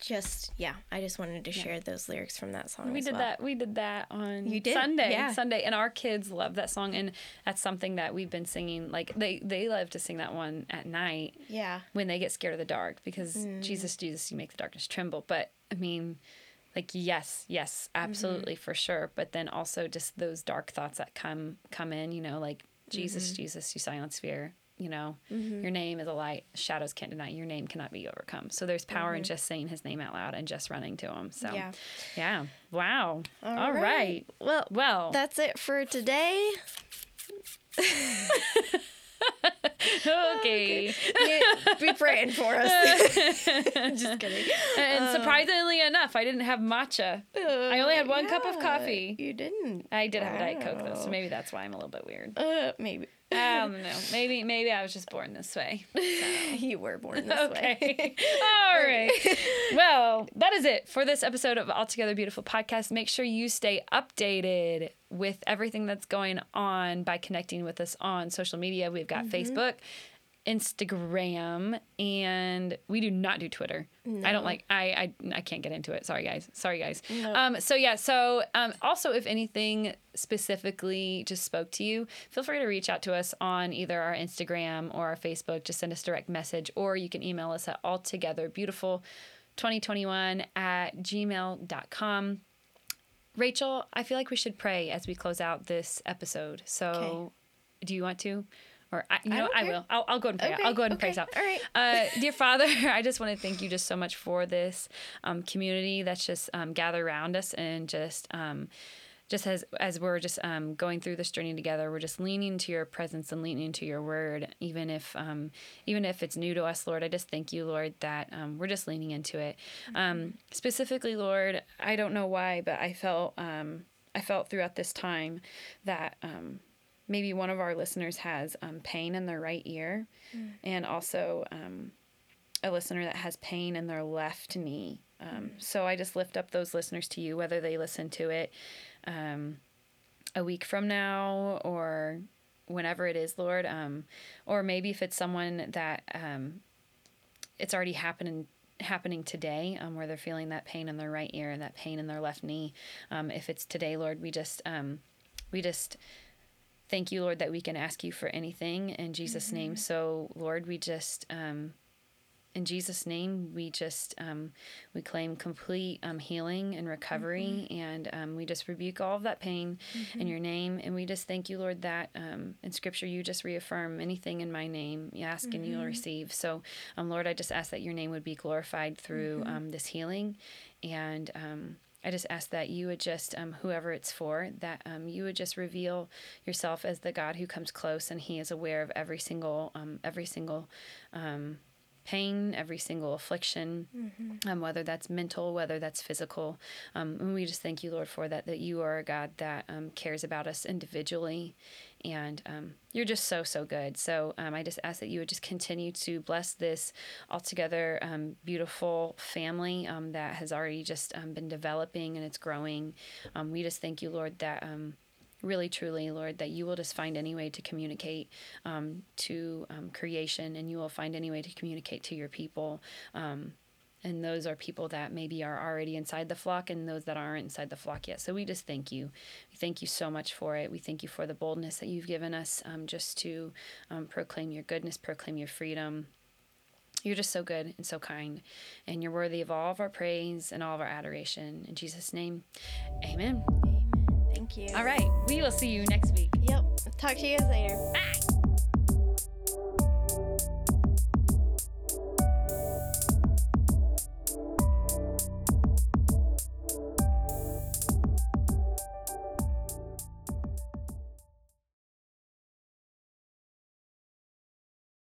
just yeah i just wanted to share those lyrics from that song We did well. that. We did that on You did? Sunday. Yeah. Sunday, and our kids love that song, and that's something that we've been singing. Like they they love to sing that one at night yeah when they get scared of the dark because Mm. Jesus, Jesus, you make the darkness tremble. But I mean, like yes, yes, Mm-hmm. absolutely for sure. But then also just those dark thoughts that come come in. You know, like Jesus, Mm-hmm. Jesus, you silence fear. You know, your name is a light. Shadows can't deny. Your name cannot be overcome. So there's power in just saying His name out loud and just running to Him. So Mm-hmm. Yeah. yeah. Wow. All All right. right. well Well, that's it for today [laughs] [laughs] okay. Yeah, be praying for us [laughs] just kidding and surprisingly enough, I didn't have matcha. I only had one cup of coffee. you didn't I did have a Diet Coke though, so maybe that's why I'm a little bit weird. uh maybe I [laughs] don't know. Maybe maybe I was just born this way. [laughs] you were born this way Okay. All right. Well, that is it for this episode of Altogether Beautiful podcast. Make sure you stay updated with everything that's going on by connecting with us on social media. We've got Facebook, Instagram, and we do not do Twitter. I don't like I, I I can't get into it. Sorry guys. Sorry guys. Um so yeah, so um also if anything specifically just spoke to you, feel free to reach out to us on either our Instagram or our Facebook. Just send us a direct message or you can email us at altogetherbeautiful2021 at gmail.com. Rachel, I feel like we should pray as we close out this episode. So Okay. do you want to? Or I, you know, I will. I'll, I'll go and pray. out. Okay, I'll go ahead and pray us out. all right. Uh, dear Father, [laughs] I just want to thank you just so much for this um, community that's just um, gathered around us and just um, just as as we're just um, going through this journey together, we're just leaning to your presence and leaning to your word, even if um, even if it's new to us, Lord. I just thank you, Lord, that um, we're just leaning into it. Um, specifically, Lord, I don't know why, but I felt um, I felt throughout this time that. Maybe one of our listeners has um, pain in their right ear and also um, a listener that has pain in their left knee. Um, so I just lift up those listeners to you, whether they listen to it um, a week from now or whenever it is, Lord. Um, or maybe if it's someone that um, it's already happening happening today um, where they're feeling that pain in their right ear and that pain in their left knee um, if it's today lord we just um, we just thank you lord that we can ask you for anything in jesus name. So lord we just um, in jesus name we just um, we claim complete um, healing and recovery and um, we just rebuke all of that pain in your name. And we just thank you lord that um, in scripture you just reaffirm anything in my name you ask and you'll receive. So um, lord i just ask that your name would be glorified through um, this healing and um, I just ask that you would just, um, whoever it's for, that um, you would just reveal yourself as the God who comes close and He is aware of every single, um, every single um, pain, every single affliction, um, whether that's mental, whether that's physical. Um, and we just thank you, Lord, for that, that you are a God that um, cares about us individually. And um, you're just so, so good. So um, I just ask that you would just continue to bless this altogether um, beautiful family um, that has already just um, been developing and it's growing. Um, we just thank you, Lord, that um, really truly lord that you will just find any way to communicate um, to um, creation and you will find any way to communicate to your people um, And those are people that maybe are already inside the flock and those that aren't inside the flock yet. So we just thank you. We thank you so much for it. We thank you for the boldness that you've given us um, just to um, proclaim your goodness, proclaim your freedom. You're just so good and so kind, and you're worthy of all of our praise and all of our adoration. In Jesus' name, amen. Amen. Thank you. All right, we will see you next week. Yep. Talk to you guys later. Bye.